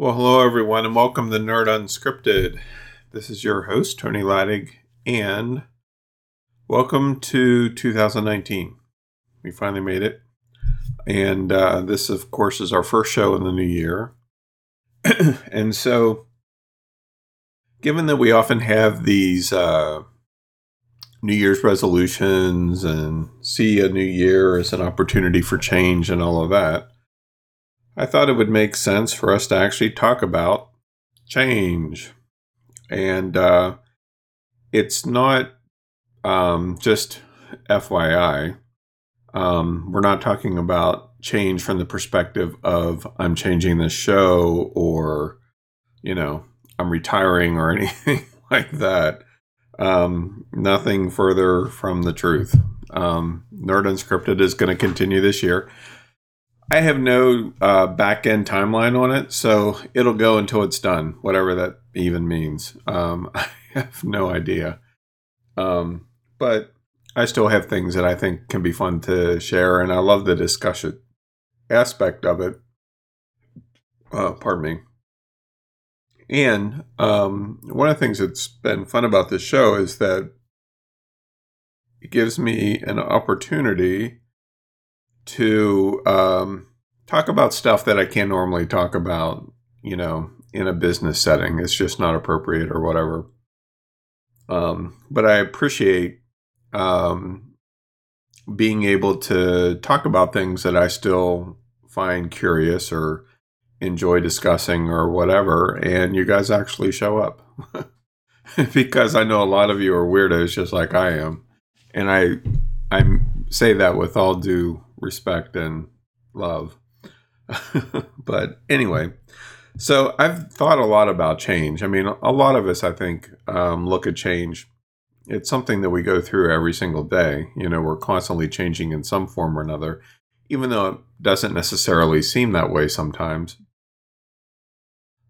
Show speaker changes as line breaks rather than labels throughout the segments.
Well, hello everyone, and welcome to Nerd Unscripted. This is your host, Tony Laidig, and welcome to 2019. We finally made it. And uh, this, of course, is our first show in the new year. and so, given that we often have these uh, New Year's resolutions and see a new year as an opportunity for change and all of that, I thought it would make sense for us to actually talk about change. And uh, it's not um, just FYI. Um, we're not talking about change from the perspective of I'm changing the show or, you know, I'm retiring or anything like that. Um, nothing further from the truth. Um, Nerd Unscripted is going to continue this year. I have no uh, back end timeline on it, so it'll go until it's done, whatever that even means. Um, I have no idea. Um, but I still have things that I think can be fun to share, and I love the discussion aspect of it. Uh, pardon me. And um, one of the things that's been fun about this show is that it gives me an opportunity to um, talk about stuff that I can't normally talk about, you know, in a business setting. It's just not appropriate or whatever. Um, but I appreciate um, being able to talk about things that I still find curious or enjoy discussing or whatever, and you guys actually show up. because I know a lot of you are weirdos just like I am. And I I say that with all due respect and love. but anyway, so I've thought a lot about change. I mean, a lot of us, I think, um, look at change it's something that we go through every single day. You know, we're constantly changing in some form or another, even though it doesn't necessarily seem that way sometimes.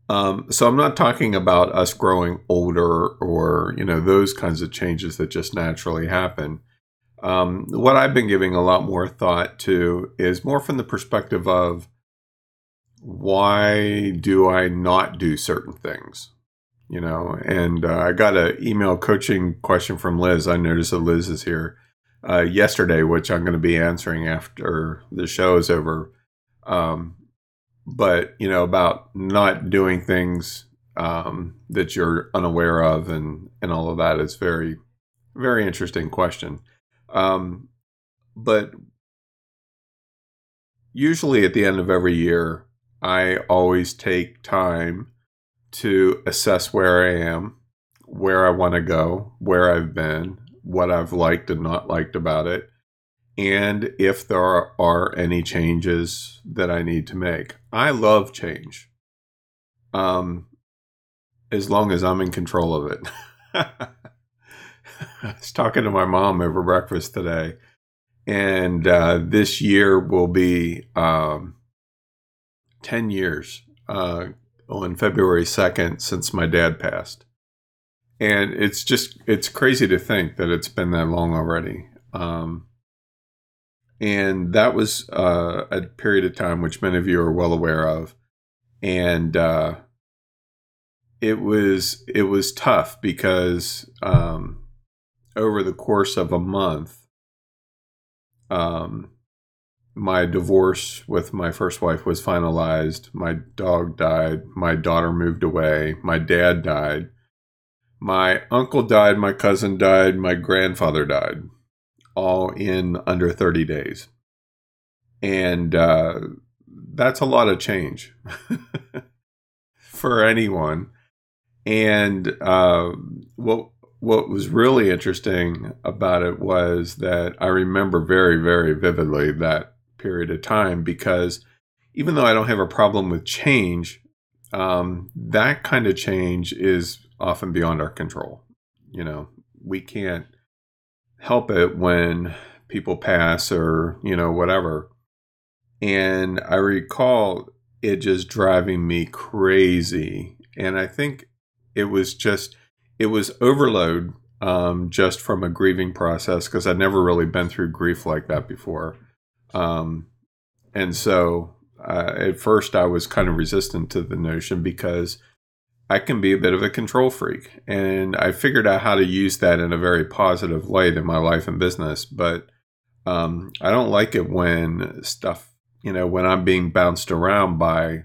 Um, so I'm not talking about us growing older or you know those kinds of changes that just naturally happen. Um, what I've been giving a lot more thought to is more from the perspective of why do I not do certain things? you know. And uh, I got an email coaching question from Liz. I noticed that Liz is here uh, yesterday, which I'm going to be answering after the show is over. Um, but you know about not doing things um, that you're unaware of, and and all of that is very, very interesting question. Um, but usually at the end of every year, I always take time to assess where I am, where I want to go, where I've been, what I've liked and not liked about it, and if there are, are any changes that I need to make. I love change. Um, as long as I'm in control of it. I was talking to my mom over breakfast today, and uh, this year will be um, 10 years uh, on February 2nd since my dad passed. And it's just, it's crazy to think that it's been that long already. Um, and that was uh, a period of time which many of you are well aware of. And uh, it was it was tough because um, over the course of a month, um, my divorce with my first wife was finalized. My dog died. My daughter moved away. My dad died. My uncle died. My cousin died. My grandfather died. All in under 30 days. And uh, that's a lot of change for anyone. And uh, what was really interesting about it was that I remember very, very vividly that period of time because even though I don't have a problem with change, um, that kind of change is often beyond our control. You know, we can't help it when people pass or, you know, whatever. And I recall it just driving me crazy. And I think it was just, it was overload um, just from a grieving process because I'd never really been through grief like that before. Um, and so uh, at first I was kind of resistant to the notion because I can be a bit of a control freak. And I figured out how to use that in a very positive light in my life and business. But um, I don't like it when stuff, you know, when I'm being bounced around by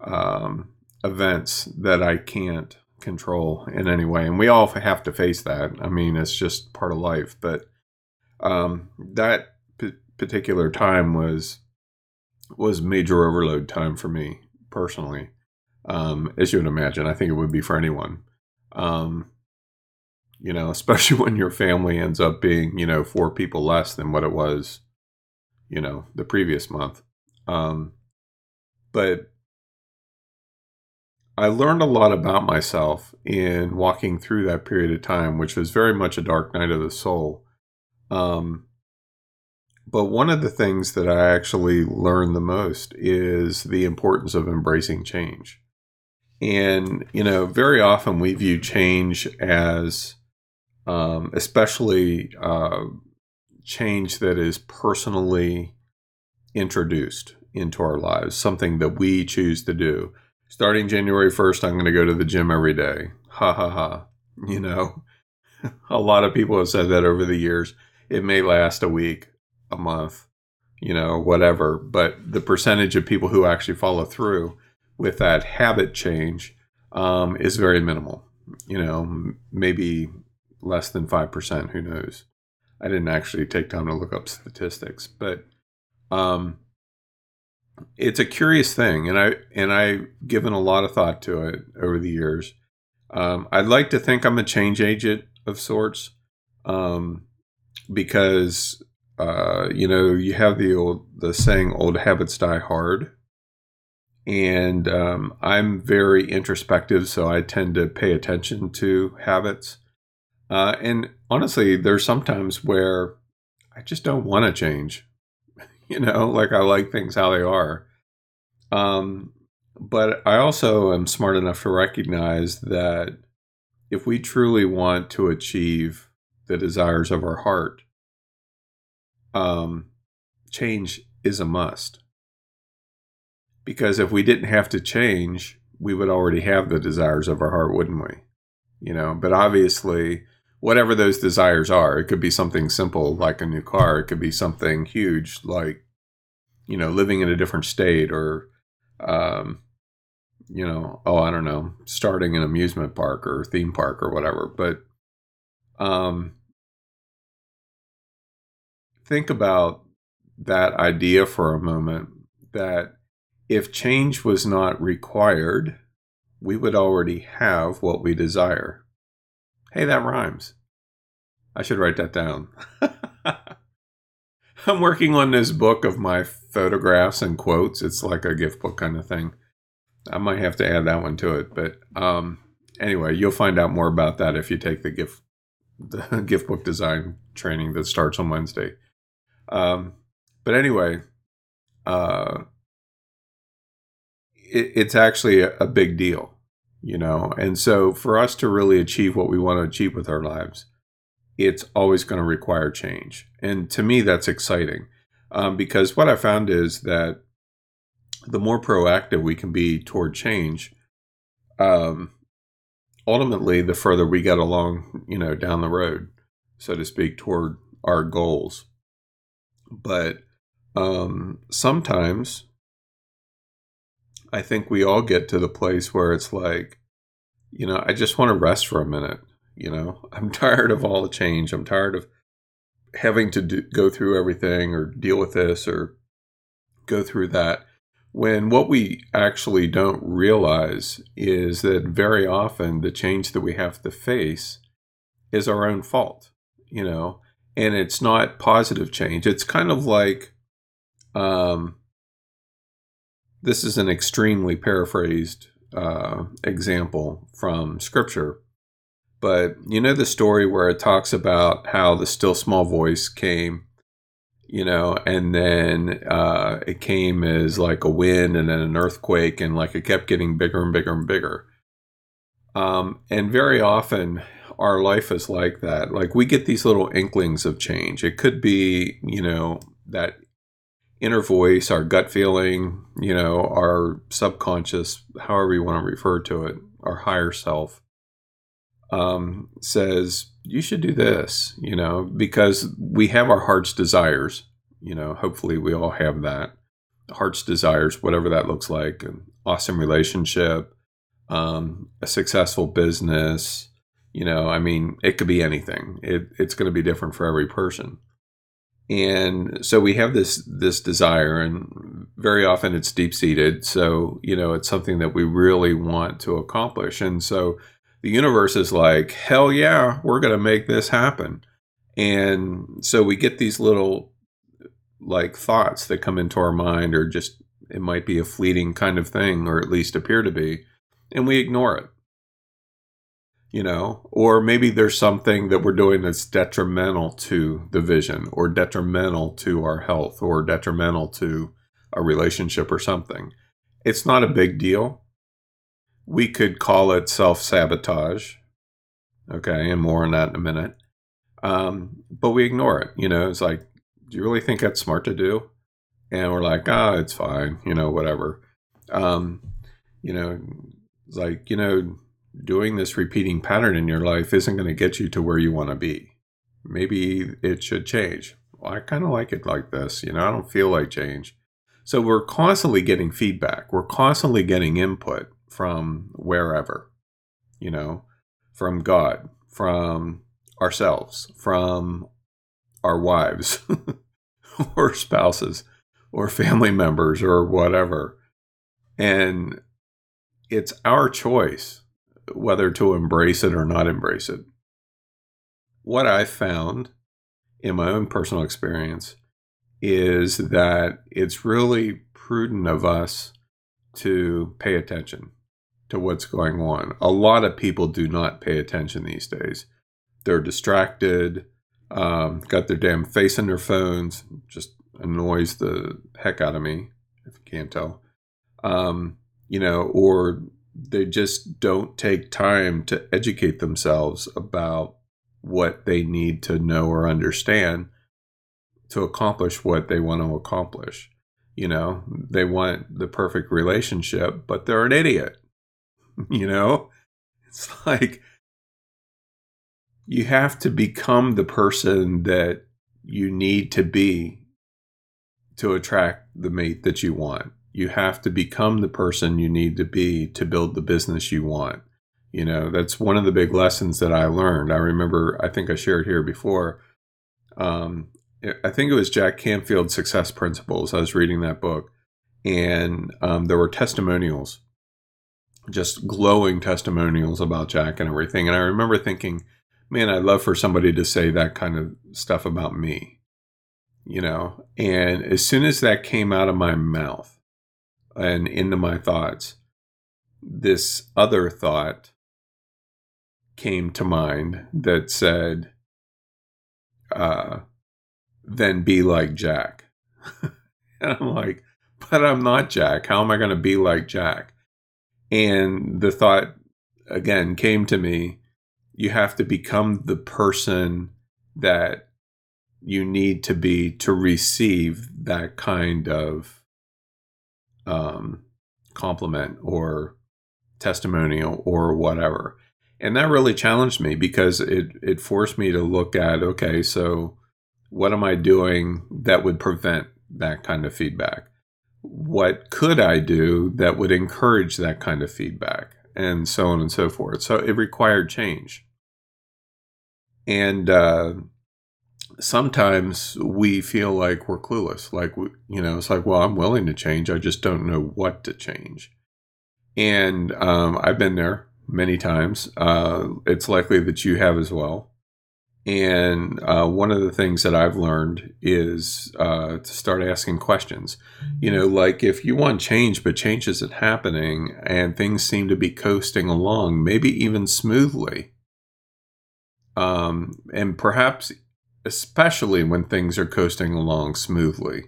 um, events that I can't control in any way. And we all have to face that. I mean, it's just part of life. But um, that p- particular time was was major overload time for me personally. Um, as you would imagine, I think it would be for anyone. Um, you know, especially when your family ends up being, you know, four people less than what it was, you know, the previous month. Um, but I learned a lot about myself in walking through that period of time, which was very much a dark night of the soul. Um, but one of the things that I actually learned the most is the importance of embracing change. And, you know, very often we view change as, um, especially uh, change that is personally introduced into our lives, something that we choose to do. Starting January 1st, I'm going to go to the gym every day. Ha ha ha. You know, a lot of people have said that over the years. It may last a week, a month, you know, whatever. But the percentage of people who actually follow through with that habit change um, is very minimal. You know, maybe less than 5%. Who knows? I didn't actually take time to look up statistics, but um, it's a curious thing, and I and I've given a lot of thought to it over the years. Um, I'd like to think I'm a change agent of sorts, um, because uh, you know you have the old the saying "old habits die hard," and um, I'm very introspective, so I tend to pay attention to habits. Uh, and honestly, there's sometimes where I just don't want to change. you know, like I like things how they are. Um, but I also am smart enough to recognize that if we truly want to achieve the desires of our heart, um, change is a must because if we didn't have to change, we would already have the desires of our heart, wouldn't we? You know, but obviously, whatever those desires are, it could be something simple like a new car, it could be something huge like, you know, living in a different state or, um, you know, oh, I don't know, starting an amusement park or theme park or whatever. But, um, think about that idea for a moment that if change was not required, we would already have what we desire. Hey, that rhymes. I should write that down. I'm working on this book of my photographs and quotes. It's like a gift book kind of thing. I might have to add that one to it, but um, anyway, you'll find out more about that if you take the gift the gift book design training that starts on Wednesday. Um, but anyway, uh, it, it's actually a, a big deal, you know. And so, for us to really achieve what we want to achieve with our lives, it's always going to require change. And to me, that's exciting um, because what I found is that the more proactive we can be toward change, um, ultimately, the further we get along, you know, down the road, so to speak, toward our goals. But um, sometimes I think we all get to the place where it's like, you know, I just want to rest for a minute. You know, I'm tired of all the change. I'm tired of having to do, go through everything or deal with this or go through that. When what we actually don't realize is that very often the change that we have to face is our own fault, you know, and it's not positive change. It's kind of like, um, this is an extremely paraphrased uh, example from scripture. But you know the story where it talks about how the still small voice came, you know, and then uh, it came as like a wind and then an earthquake, and like it kept getting bigger and bigger and bigger. Um, and very often our life is like that. Like we get these little inklings of change. It could be, you know, that inner voice, our gut feeling, you know, our subconscious, however you want to refer to it, our higher self, um, says, you should do this, you know, because we have our heart's desires. You know, hopefully we all have that. Heart's desires, whatever that looks like, an awesome relationship, um, a successful business. You know, I mean, it could be anything. It, it's going to be different for every person and so we have this this desire and very often it's deep seated so you know it's something that we really want to accomplish. And so the universe is like hell yeah we're going to make this happen. And so we get these little like thoughts that come into our mind or just it might be a fleeting kind of thing or at least appear to be and we ignore it you know, or maybe there's something that we're doing that's detrimental to the vision or detrimental to our health or detrimental to a relationship or something. It's not a big deal. We could call it self sabotage. Okay, and more on that in a minute. Um, but we ignore it. You know, it's like, do you really think that's smart to do? And we're like, ah, oh, it's fine, you know, whatever. Um, you know, it's like, you know, doing this repeating pattern in your life isn't going to get you to where you want to be. Maybe it should change. Well, I kind of like it like this. You know, I don't feel like change. So we're constantly getting feedback. We're constantly getting input from wherever, you know, from God, from ourselves, from our wives or spouses or family members or whatever. And it's our choice whether to embrace it or not embrace it. What I found in my own personal experience is that it's really prudent of us to pay attention to what's going on. A lot of people do not pay attention these days. They're distracted, um, got their damn face in their phones, just annoys the heck out of me, if you can't tell. Um, you know, or they just don't take time to educate themselves about what they need to know or understand to accomplish what they want to accomplish. You know, they want the perfect relationship, but they're an idiot. you know, it's like you have to become the person that you need to be to attract the mate that you want you have to become the person you need to be to build the business you want. You know, that's one of the big lessons that I learned. I remember, I think I shared here before. Um, I think it was Jack Canfield's Success Principles. I was reading that book, and um, there were testimonials, just glowing testimonials about Jack and everything. And I remember thinking, man, I'd love for somebody to say that kind of stuff about me, you know. And as soon as that came out of my mouth, and into my thoughts, this other thought came to mind that said, uh, then be like Jack. and I'm like, but I'm not Jack. How am I going to be like Jack? And the thought again came to me you have to become the person that you need to be to receive that kind of um, compliment or testimonial or whatever. And that really challenged me because it, it forced me to look at okay, so what am I doing that would prevent that kind of feedback? What could I do that would encourage that kind of feedback? And so on and so forth. So it required change. And uh, sometimes we feel like we're clueless. Like, you know, it's like, well, I'm willing to change. I just don't know what to change. And um, I've been there many times. Uh, it's likely that you have as well. And uh, one of the things that I've learned is uh, to start asking questions. You know, like if you want change, but change isn't happening and things seem to be coasting along, maybe even smoothly. Um, and perhaps especially when things are coasting along smoothly.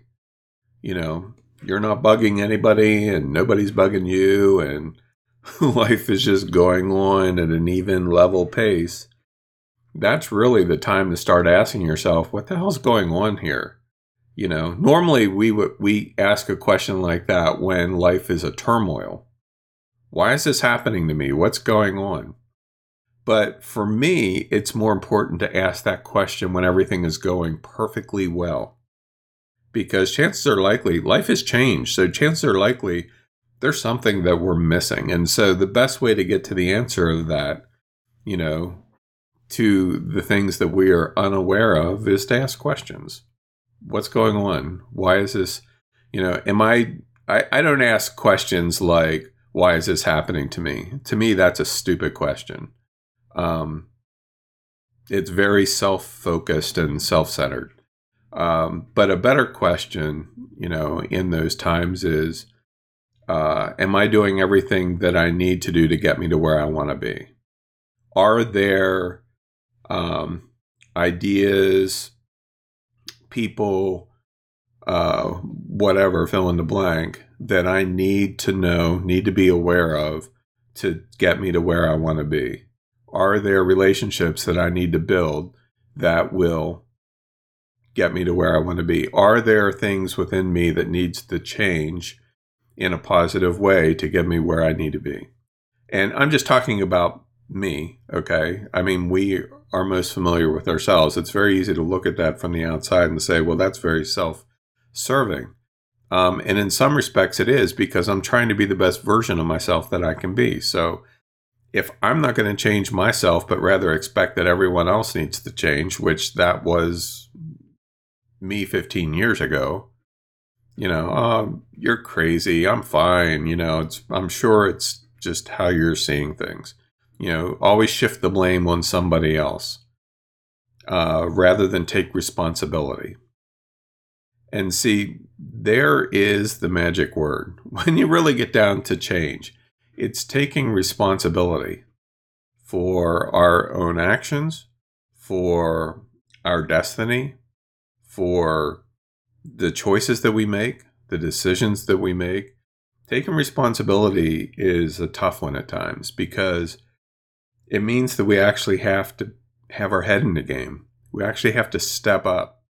You know, you're not bugging anybody and nobody's bugging you, and life is just going on at an even level pace. That's really the time to start asking yourself, what the hell's going on here? You know, normally we would we ask a question like that when life is a turmoil. Why is this happening to me? What's going on? But for me, it's more important to ask that question when everything is going perfectly well. Because chances are likely life has changed. So chances are likely there's something that we're missing. And so the best way to get to the answer of that, you know, to the things that we are unaware of is to ask questions. What's going on? Why is this, you know, am I, I, I don't ask questions like, why is this happening to me? To me, that's a stupid question. Um, it's very self focused and self centered. Um, but a better question, you know, in those times is, uh, am I doing everything that I need to do to get me to where I want to be? Are there um, ideas, people, uh, whatever, fill in the blank, that I need to know, need to be aware of to get me to where I want to be? Are there relationships that I need to build that will get me to where I want to be? Are there things within me that needs to change in a positive way to get me where I need to be? And I'm just talking about me, okay? I mean, we are most familiar with ourselves. It's very easy to look at that from the outside and say, well, that's very self serving. Um, and in some respects, it is because I'm trying to be the best version of myself that I can be. So if I'm not going to change myself, but rather expect that everyone else needs to change, which that was me 15 years ago, you know, oh, you're crazy. I'm fine. You know, it's, I'm sure it's just how you're seeing things. You know, always shift the blame on somebody else uh, rather than take responsibility. And see, there is the magic word. When you really get down to change, it's taking responsibility for our own actions, for our destiny, for the choices that we make, the decisions that we make. Taking responsibility is a tough one at times because it means that we actually have to have our head in the game. We actually have to step up.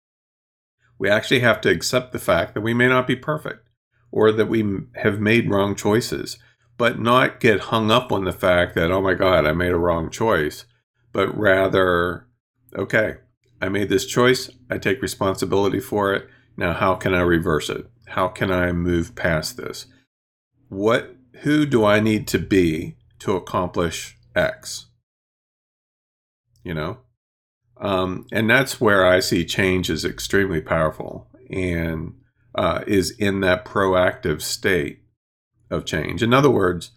We actually have to accept the fact that we may not be perfect or that we have made wrong choices, but not get hung up on the fact that, oh my God, I made a wrong choice, but rather, okay, I made this choice. I take responsibility for it. Now, how can I reverse it? How can I move past this? What, who do I need to be to accomplish X? You know? Um, and that's where I see change is extremely powerful and uh, is in that proactive state of change. In other words,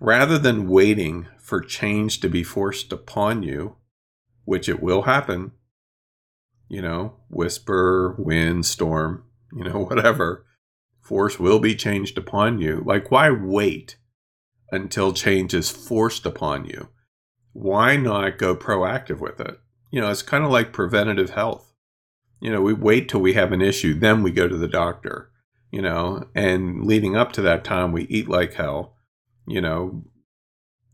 rather than waiting for change to be forced upon you, which it will happen, you know, whisper, wind, storm, you know, whatever, force will be changed upon you. Like, why wait until change is forced upon you? Why not go proactive with it? You know, it's kind of like preventative health. You know, we wait till we have an issue, then we go to the doctor, you know, and leading up to that time, we eat like hell, you know,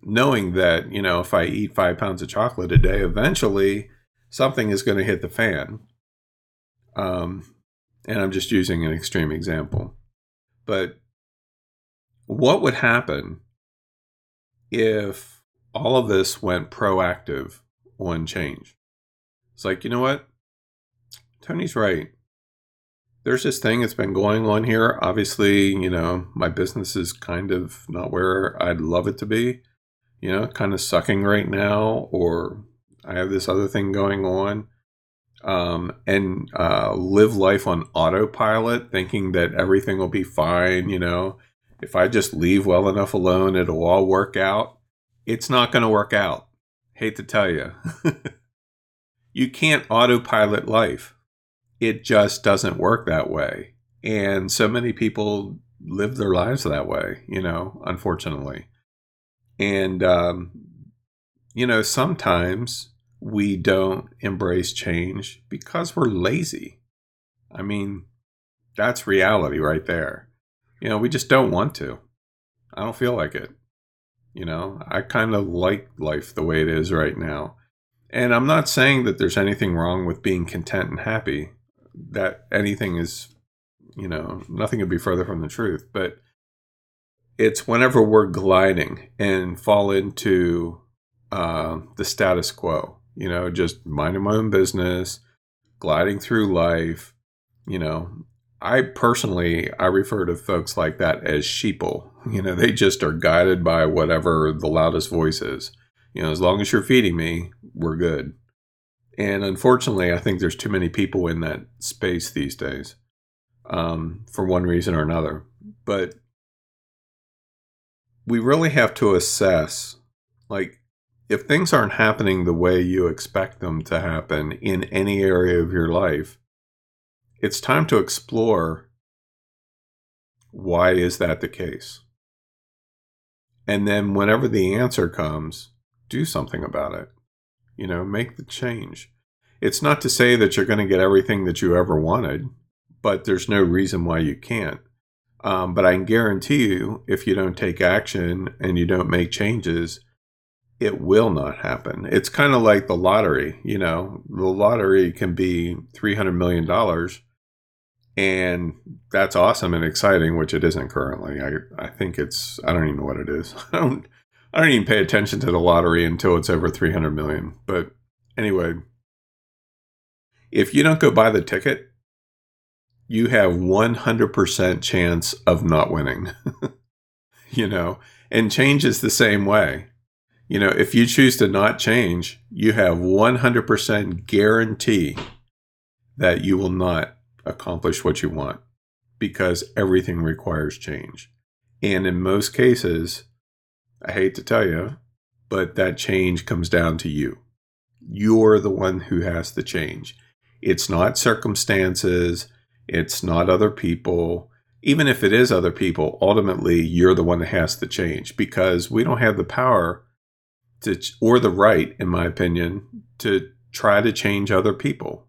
knowing that, you know, if I eat five pounds of chocolate a day, eventually something is going to hit the fan. Um, and I'm just using an extreme example. But what would happen if all of this went proactive on change? It's like, you know what? Tony's right. There's this thing that's been going on here. Obviously, you know, my business is kind of not where I'd love it to be, you know, kind of sucking right now, or I have this other thing going on. Um, and uh, live life on autopilot, thinking that everything will be fine. You know, if I just leave well enough alone, it'll all work out. It's not going to work out. Hate to tell you. you can't autopilot life. It just doesn't work that way. And so many people live their lives that way, you know, unfortunately. And, um, you know, sometimes we don't embrace change because we're lazy. I mean, that's reality right there. You know, we just don't want to. I don't feel like it. You know, I kind of like life the way it is right now. And I'm not saying that there's anything wrong with being content and happy. That anything is, you know, nothing could be further from the truth. But it's whenever we're gliding and fall into uh, the status quo, you know, just minding my own business, gliding through life, you know. I personally, I refer to folks like that as sheeple. You know, they just are guided by whatever the loudest voice is. You know, as long as you're feeding me, we're good. And unfortunately, I think there's too many people in that space these days um, for one reason or another. But we really have to assess like, if things aren't happening the way you expect them to happen in any area of your life, it's time to explore why is that the case? And then whenever the answer comes, do something about it. You know, make the change. It's not to say that you're going to get everything that you ever wanted, but there's no reason why you can't. Um, but I can guarantee you, if you don't take action and you don't make changes, it will not happen. It's kind of like the lottery. You know, the lottery can be $300 million, and that's awesome and exciting, which it isn't currently. I, I think it's, I don't even know what it is. I don't, I don't even pay attention to the lottery until it's over 300 million. But anyway, if you don't go buy the ticket, you have 100% chance of not winning. you know, and change is the same way. You know, if you choose to not change, you have 100% guarantee that you will not accomplish what you want because everything requires change. And in most cases, I hate to tell you, but that change comes down to you. You're the one who has the change. It's not circumstances, it's not other people. Even if it is other people, ultimately you're the one that has to change because we don't have the power to or the right in my opinion to try to change other people.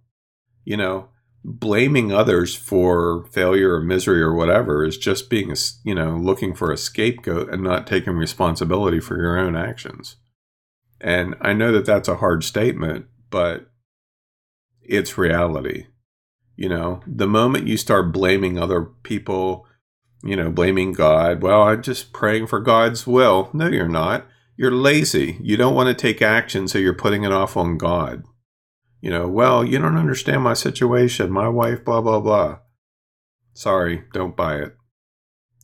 You know, blaming others for failure or misery or whatever is just being a, you know looking for a scapegoat and not taking responsibility for your own actions. And i know that that's a hard statement but it's reality. You know the moment you start blaming other people you know blaming god well i'm just praying for god's will. No you're not. You're lazy. You don't want to take action so you're putting it off on god you know, well, you don't understand my situation. My wife, blah, blah, blah. Sorry, don't buy it.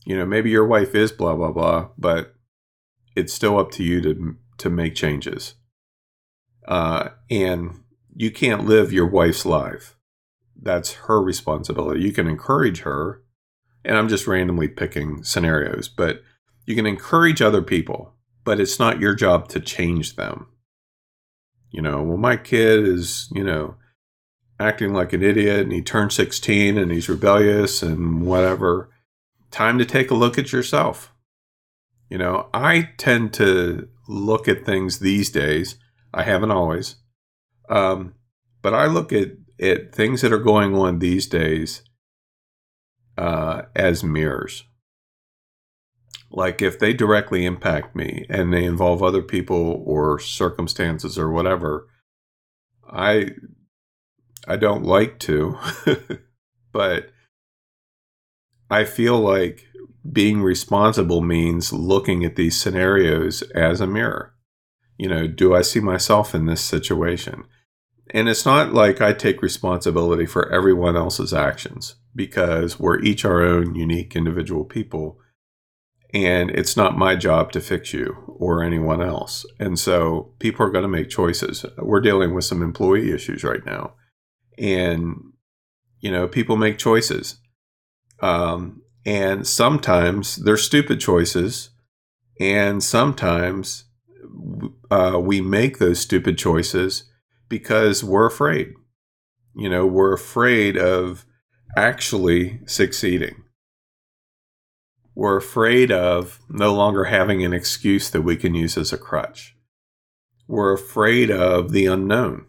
You know, maybe your wife is blah, blah, blah, but it's still up to you to, to make changes. Uh, and you can't live your wife's life. That's her responsibility. You can encourage her, and I'm just randomly picking scenarios, but you can encourage other people, but it's not your job to change them. You know, well, my kid is, you know, acting like an idiot and he turned 16 and he's rebellious and whatever. Time to take a look at yourself. You know, I tend to look at things these days. I haven't always. Um, but I look at, at things that are going on these days uh, as mirrors like if they directly impact me and they involve other people or circumstances or whatever i i don't like to. But i feel like being responsible means looking at these scenarios as a mirror. You know do i see myself in this situation? And it's not like i take responsibility for everyone else's actions because we're each our own unique individual people and it's not my job to fix you or anyone else. And so people are going to make choices. We're dealing with some employee issues right now. And, you know, people make choices. Um, and sometimes they're stupid choices. And sometimes uh, we make those stupid choices because we're afraid. You know, we're afraid of actually succeeding we're afraid of no longer having an excuse that we can use as a crutch. We're afraid of the unknown.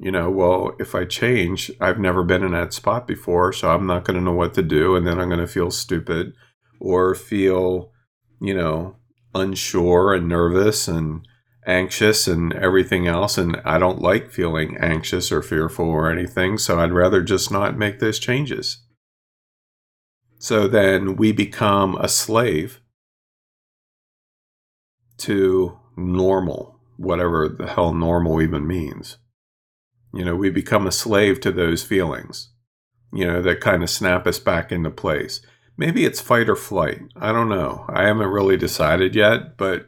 You know, well, if I change, I've never been in that spot before, so I'm not going to know what to do. And then I'm going to feel stupid or feel, you know, unsure and nervous. And, anxious and everything else. And I don't like feeling anxious or fearful or anything. So I'd rather just not make those changes. So then we become a slave to normal, whatever the hell normal even means. You know, we become a slave to those feelings, you know, that kind of snap us back into place. Maybe it's fight or flight. I don't know. I haven't really decided yet, but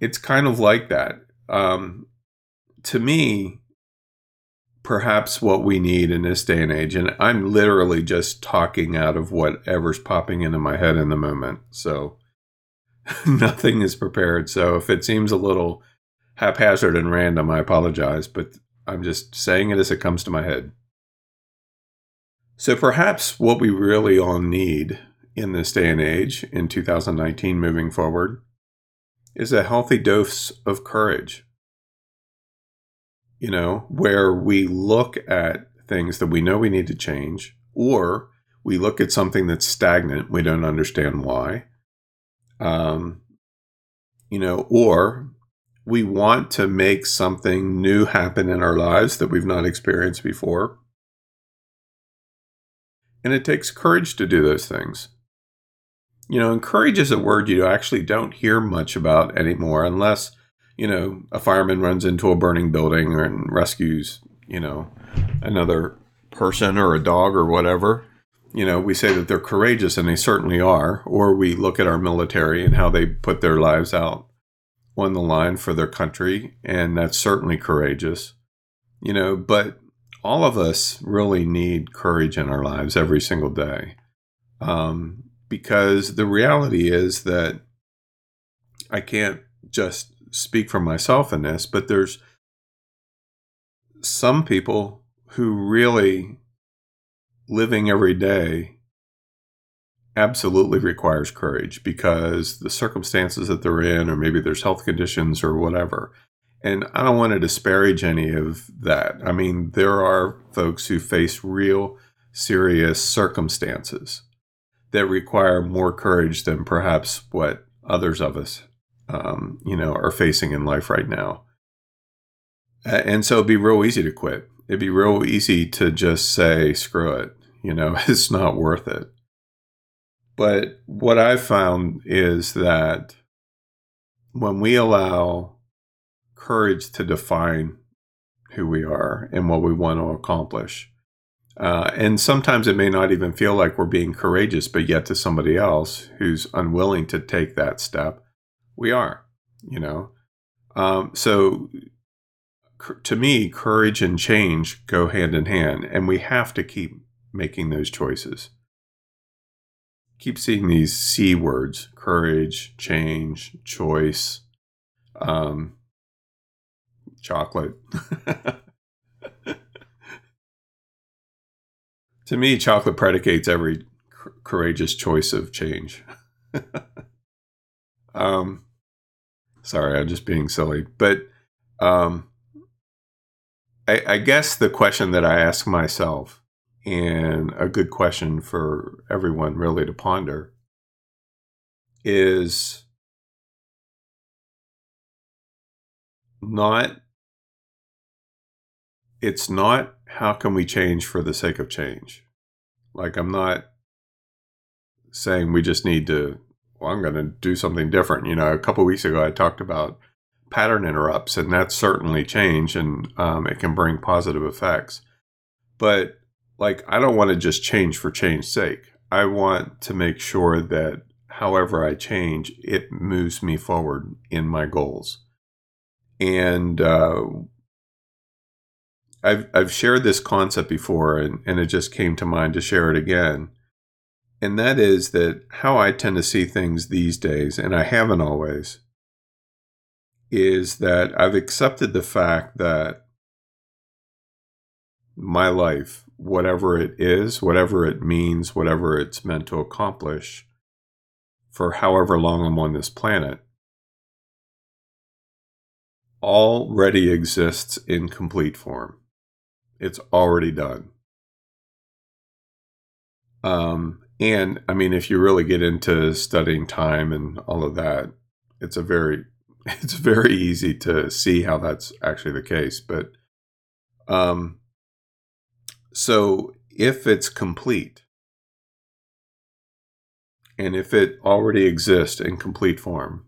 it's kind of like that. Um, to me, perhaps what we need in this day and age, and I'm literally just talking out of whatever's popping into my head in the moment. So nothing is prepared. So if it seems a little haphazard and random, I apologize, but I'm just saying it as it comes to my head. So perhaps what we really all need in this day and age, in 2019 moving forward, is a healthy dose of courage. You know, where we look at things that we know we need to change, or we look at something that's stagnant, we don't understand why. Um, you know, or we want to make something new happen in our lives that we've not experienced before. And it takes courage to do those things. You know, and courage is a word you actually don't hear much about anymore unless, you know, a fireman runs into a burning building and rescues, you know, another person or a dog or whatever. You know, we say that they're courageous and they certainly are. Or we look at our military and how they put their lives out on the line for their country. And that's certainly courageous. You know, but all of us really need courage in our lives every single day. Um, because the reality is that I can't just speak for myself in this, but there's some people who really living every day absolutely requires courage because the circumstances that they're in, or maybe there's health conditions or whatever. And I don't want to disparage any of that. I mean, there are folks who face real serious circumstances that require more courage than perhaps what others of us, um, you know, are facing in life right now. And so it'd be real easy to quit. It'd be real easy to just say, screw it, you know, it's not worth it. But what I've found is that when we allow courage to define who we are and what we want to accomplish, uh, and sometimes it may not even feel like we're being courageous, but yet to somebody else who's unwilling to take that step, we are, you know. Um, so to me, courage and change go hand in hand, and we have to keep making those choices. Keep seeing these C words courage, change, choice, um, chocolate. To me, chocolate predicates every courageous choice of change. um, sorry, I'm just being silly, but um, I, I guess the question that I ask myself, and a good question for everyone really to ponder, is not it's not how can we change for the sake of change? Like, I'm not saying we just need to, well, I'm going to do something different. You know, a couple weeks ago, I talked about pattern interrupts, and that's certainly change and um, it can bring positive effects. But, like, I don't want to just change for change's sake. I want to make sure that however I change, it moves me forward in my goals. And uh, I've I've shared this concept before and, and it just came to mind to share it again. And that is that how I tend to see things these days, and I haven't always, is that I've accepted the fact that my life, whatever it is, whatever it means, whatever it's meant to accomplish, for however long I'm on this planet, already exists in complete form. It's already done. Um, and I mean, if you really get into studying time and all of that, it's a very it's very easy to see how that's actually the case. But um, so if it's complete, and if it already exists in complete form,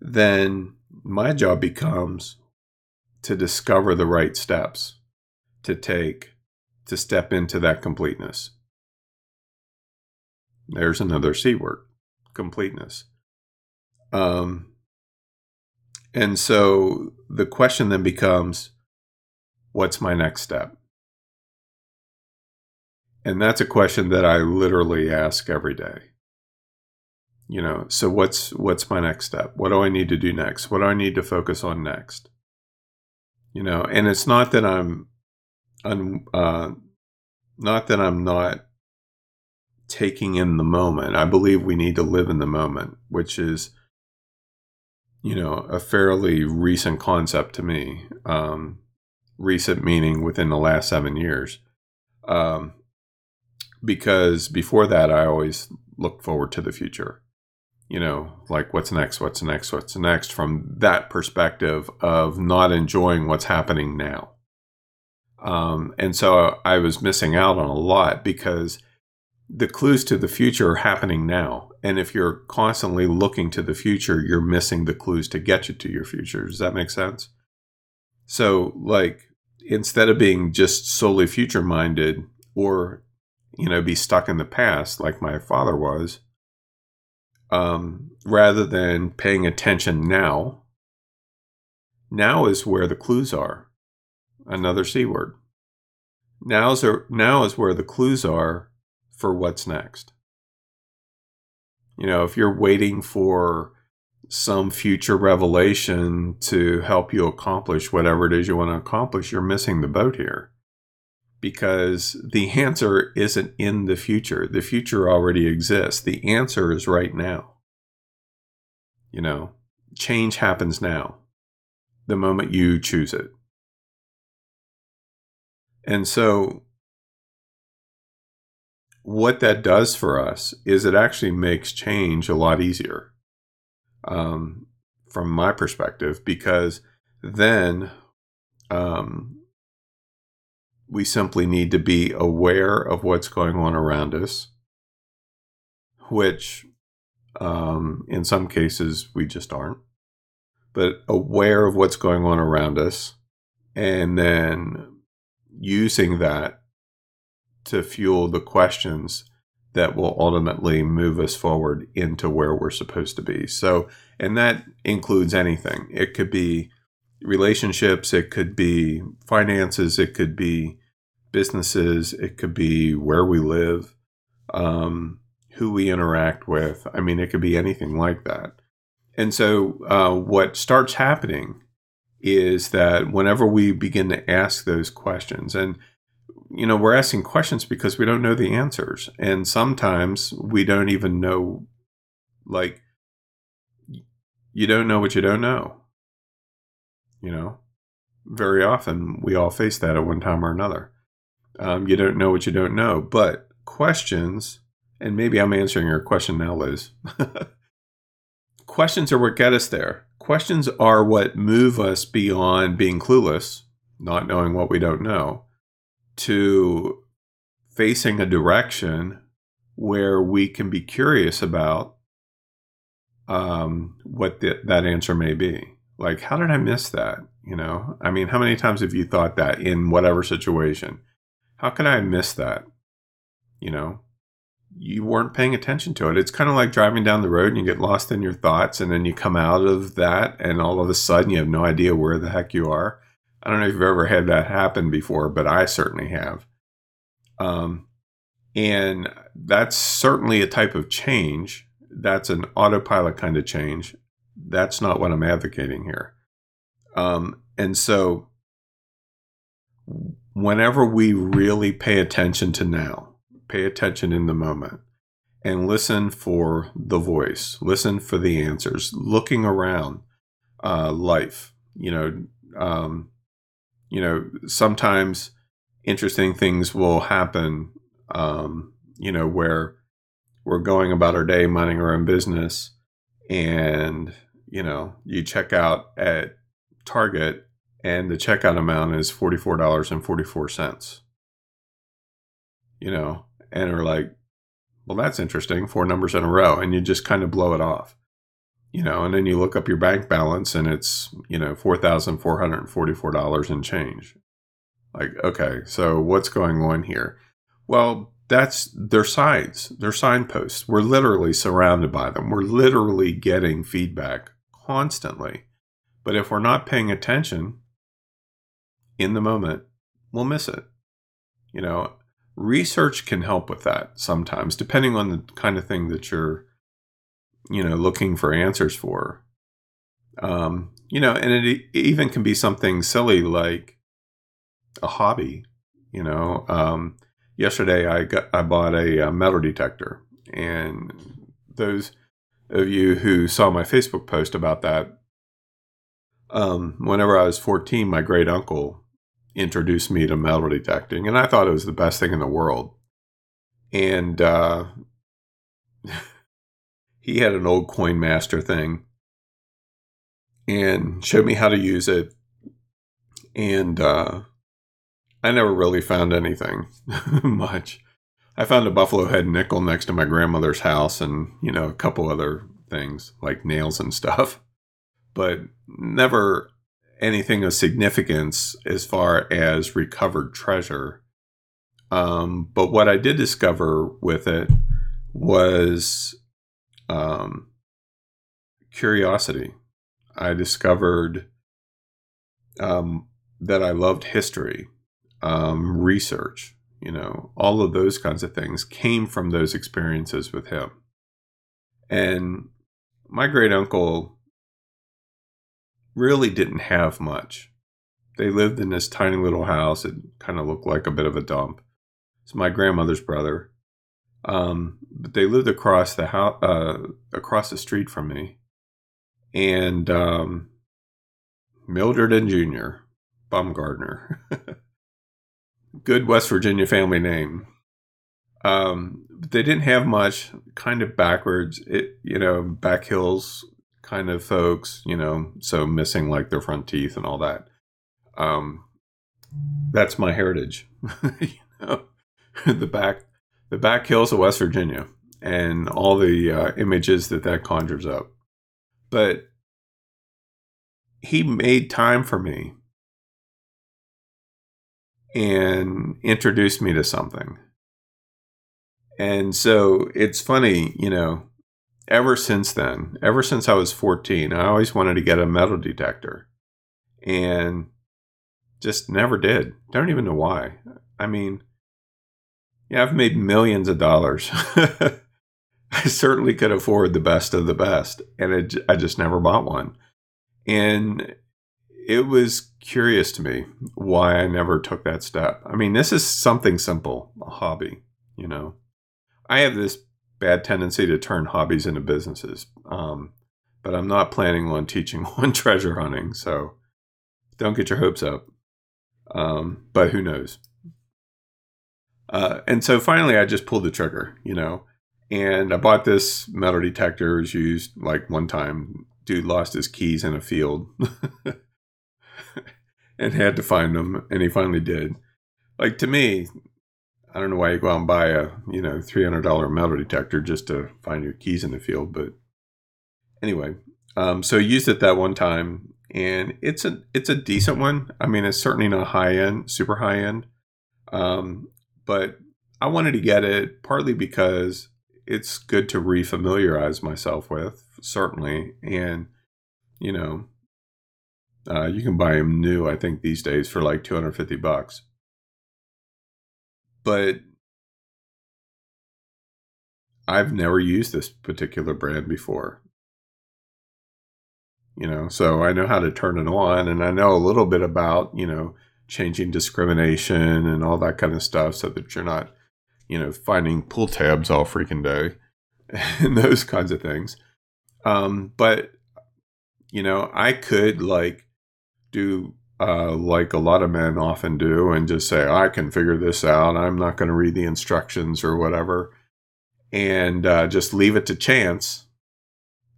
then my job becomes to discover the right steps to take to step into that completeness. There's another C word completeness. Um, and so the question then becomes what's my next step? And that's a question that I literally ask every day. You know, so what's what's my next step? What do I need to do next? What do I need to focus on next? You know, and it's not that I'm I'm uh, not that I'm not taking in the moment. I believe we need to live in the moment, which is, you know, a fairly recent concept to me. Um, recent meaning within the last seven years. Um, because before that, I always looked forward to the future. You know, like what's next, what's next, what's next from that perspective of not enjoying what's happening now. Um, and so I was missing out on a lot because the clues to the future are happening now. And if you're constantly looking to the future, you're missing the clues to get you to your future. Does that make sense? So, like, instead of being just solely future minded or, you know, be stuck in the past like my father was, um, rather than paying attention now, now is where the clues are another C word. Now's are, now is where the clues are for what's next. You know, if you're waiting for some future revelation to help you accomplish whatever it is you want to accomplish, you're missing the boat here. Because the answer isn't in the future. The future already exists. The answer is right now. You know, change happens now, the moment you choose it. And so, what that does for us is it actually makes change a lot easier um, from my perspective, because then um, we simply need to be aware of what's going on around us, which um, in some cases we just aren't, but aware of what's going on around us, and then using that to fuel the questions that will ultimately move us forward into where we're supposed to be. So, and that includes anything. It could be relationships, it could be finances, it could be businesses, it could be where we live, um, who we interact with. I mean, it could be anything like that. And so, uh, what starts happening is that whenever we begin to ask those questions, and you know, we're asking questions because we don't know the answers, and sometimes we don't even know, like, you don't know what you don't know. You know, very often we all face that at one time or another. Um, you don't know what you don't know, but questions, and maybe I'm answering your question now, Liz. questions are what get us there questions are what move us beyond being clueless, not knowing what we don't know, to facing a direction where we can be curious about um, what the, that answer may be. Like, how did I miss that? You know, I mean, how many times have you thought that in whatever situation? How could I miss that? You know, you weren't paying attention to it. It's kind of like driving down the road and you get lost in your thoughts, and then you come out of that, and all of a sudden you have no idea where the heck you are. I don't know if you've ever had that happen before, but I certainly have. Um, and that's certainly a type of change. That's an autopilot kind of change. That's not what I'm advocating here. Um, and so, whenever we really pay attention to now, pay attention in the moment and listen for the voice, listen for the answers, looking around uh, life. You know, um, you know, sometimes interesting things will happen. Um, you know, where we're going about our day, minding our own business, and you know, you check out at Target and the checkout amount is $44.44. You know, and are like, well, that's interesting, four numbers in a row, and you just kind of blow it off. You know, and then you look up your bank balance and it's, you know, $4,444 and change. Like, okay, so what's going on here? Well, that's their signs, their signposts. We're literally surrounded by them. We're literally getting feedback constantly. But if we're not paying attention in the moment, we'll miss it. You know, research can help with that sometimes, depending on the kind of thing that you're, you know, looking for answers for. Um, you know, and it even can be something silly like a hobby. You know, um, yesterday I got I bought a, a uh, metal detector, and those of you who saw my Facebook post about that, um, whenever I was 14, my great uncle introduced me to metal detecting, and I thought it was the best thing in the world. And uh, he had an old Coin Master thing and showed me how to use it. And uh, I never really found anything much. I found a buffalo head nickel next to my grandmother's house and, you know, a couple other things like nails and stuff, but never anything of significance as far as recovered treasure. Um, but what I did discover with it was um, curiosity. I discovered um, that I loved history um, research, you know, all of those kinds of things came from those experiences with him. And my great uncle really didn't have much. They lived in this tiny little house. It kind of looked like a bit of a dump. It's my grandmother's brother. Um, but they lived across the house, uh, across the street from me. And um, Mildred and Junior Baumgardner. good West Virginia family name. Um, they didn't have much, kind of backwards, it, you know, back hills kind of folks, you know, so missing like their front teeth and all that. Um, that's my heritage, you know, the back, the back hills of West Virginia and all the uh, images that that conjures up. But he made time for me and introduced me to something. And so it's funny, you know, ever since then, ever since I was 14, I always wanted to get a metal detector and just never did. Don't even know why. I mean, yeah, I've made millions of dollars. I certainly could afford the best of the best, and it, I just never bought one. And it was curious to me why I never took that step. I mean, this is something simple, a hobby, you know. I have this bad tendency to turn hobbies into businesses, um, but I'm not planning on teaching on treasure hunting, so don't get your hopes up. Um, but who knows? Uh, and so finally, I just pulled the trigger, you know, and I bought this metal detector. It was used like one time. Dude lost his keys in a field. and had to find them, and he finally did. Like to me, I don't know why you go out and buy a you know three hundred dollar metal detector just to find your keys in the field, but anyway, um, so I used it that one time, and it's a it's a decent one. I mean, it's certainly not high end, super high end, um, but I wanted to get it partly because it's good to refamiliarize myself with, certainly, and you know, uh, you can buy them new, I think, these days for like 250 bucks. But I've never used this particular brand before. You know, so I know how to turn it on and I know a little bit about, you know, changing discrimination and all that kind of stuff so that you're not, you know, finding pull tabs all freaking day and those kinds of things. Um, but, you know, I could like do uh, like a lot of men often do and just say, I can figure this out. I'm not going to read the instructions or whatever. And uh, just leave it to chance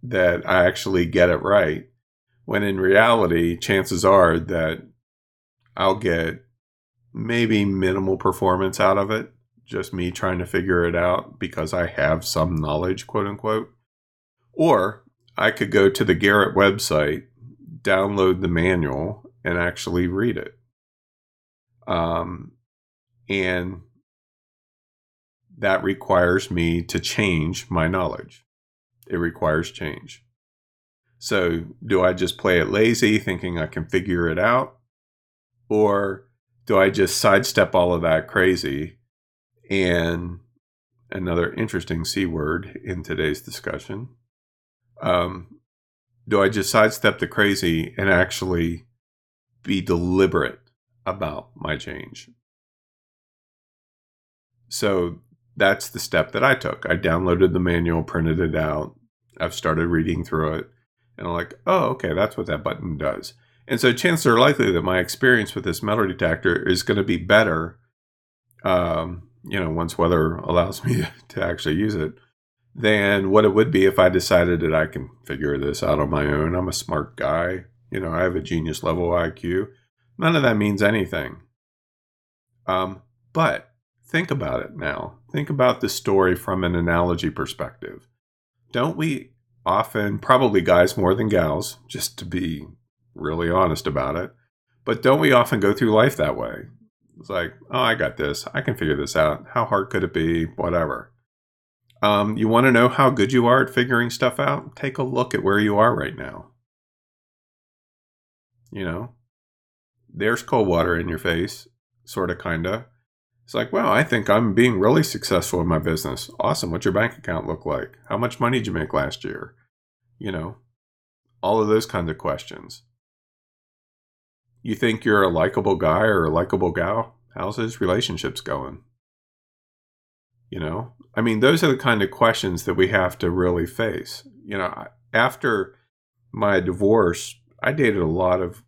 that I actually get it right. When in reality, chances are that I'll get maybe minimal performance out of it, just me trying to figure it out because I have some knowledge, quote unquote. Or I could go to the Garrett website, download the manual, and actually read it. Um, and that requires me to change my knowledge. It requires change. So, do I just play it lazy, thinking I can figure it out? Or do I just sidestep all of that crazy? And another interesting C word in today's discussion. Um, do I just sidestep the crazy and actually be deliberate about my change? So that's the step that I took. I downloaded the manual, printed it out. I've started reading through it, and I'm like, oh, okay, that's what that button does. And so chances are likely that my experience with this metal detector is going to be better, um, you know, once weather allows me to actually use it, than what it would be if I decided that I can figure this out on my own. I'm a smart guy. You know, I have a genius level IQ. None of that means anything. Um, but think about it now. Think about the story from an analogy perspective. Don't we often, probably guys more than gals, just to be really honest about it, but don't we often go through life that way? It's like, oh, I got this. I can figure this out. How hard could it be? Whatever. Um, you want to know how good you are at figuring stuff out? Take a look at where you are right now. You know, there's cold water in your face, sort of, kind of. It's like, well, I think I'm being really successful in my business. Awesome. What's your bank account look like? How much money did you make last year? You know, all of those kinds of questions. You think you're a likable guy or a likable gal? How's his relationships going? You know, I mean, those are the kind of questions that we have to really face. You know, after my divorce, I dated a lot of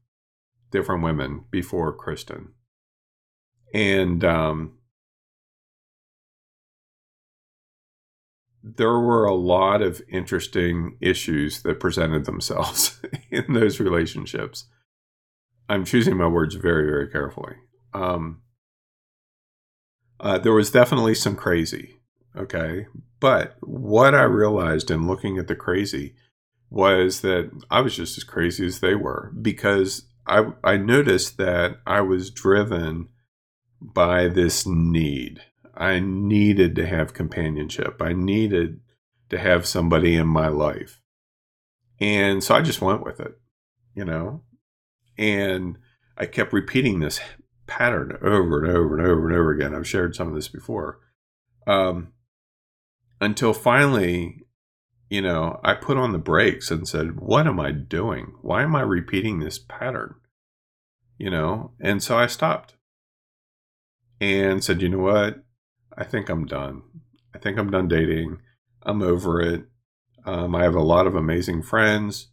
different women before Kristen and um, there were a lot of interesting issues that presented themselves in those relationships. I'm choosing my words very, very carefully. Um, uh, there was definitely some crazy, okay? But what I realized in looking at the crazy was that I was just as crazy as they were because I, I noticed that I was driven by this need. I needed to have companionship. I needed to have somebody in my life. And so I just went with it, you know? And I kept repeating this pattern over and over and over and over again. I've shared some of this before. Um, until finally, you know, I put on the brakes and said, What am I doing? Why am I repeating this pattern? You know, and so I stopped and said, you know what? I think I'm done. I think I'm done dating. I'm over it. Um, I have a lot of amazing friends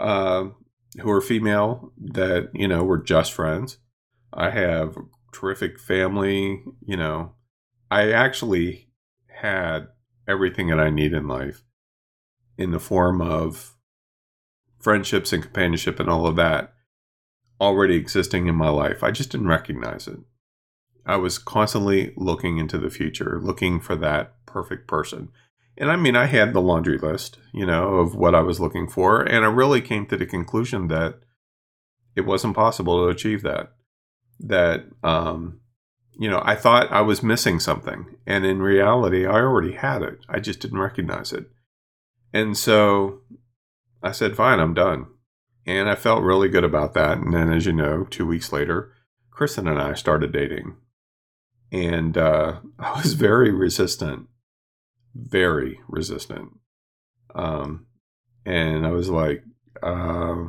uh, who are female that, you know, we're just friends. I have terrific family. You know, I actually had everything that I need in life in the form of friendships and companionship and all of that already existing in my life. I just didn't recognize it. I was constantly looking into the future, looking for that perfect person. And I mean, I had the laundry list, you know, of what I was looking for. And I really came to the conclusion that it wasn't possible to achieve that. That, um, you know, I thought I was missing something. And in reality, I already had it. I just didn't recognize it. And so I said, fine, I'm done. And I felt really good about that. And then, as you know, two weeks later, Kristen and I started dating and uh, I was very resistant, very resistant. Um, and I was like, uh,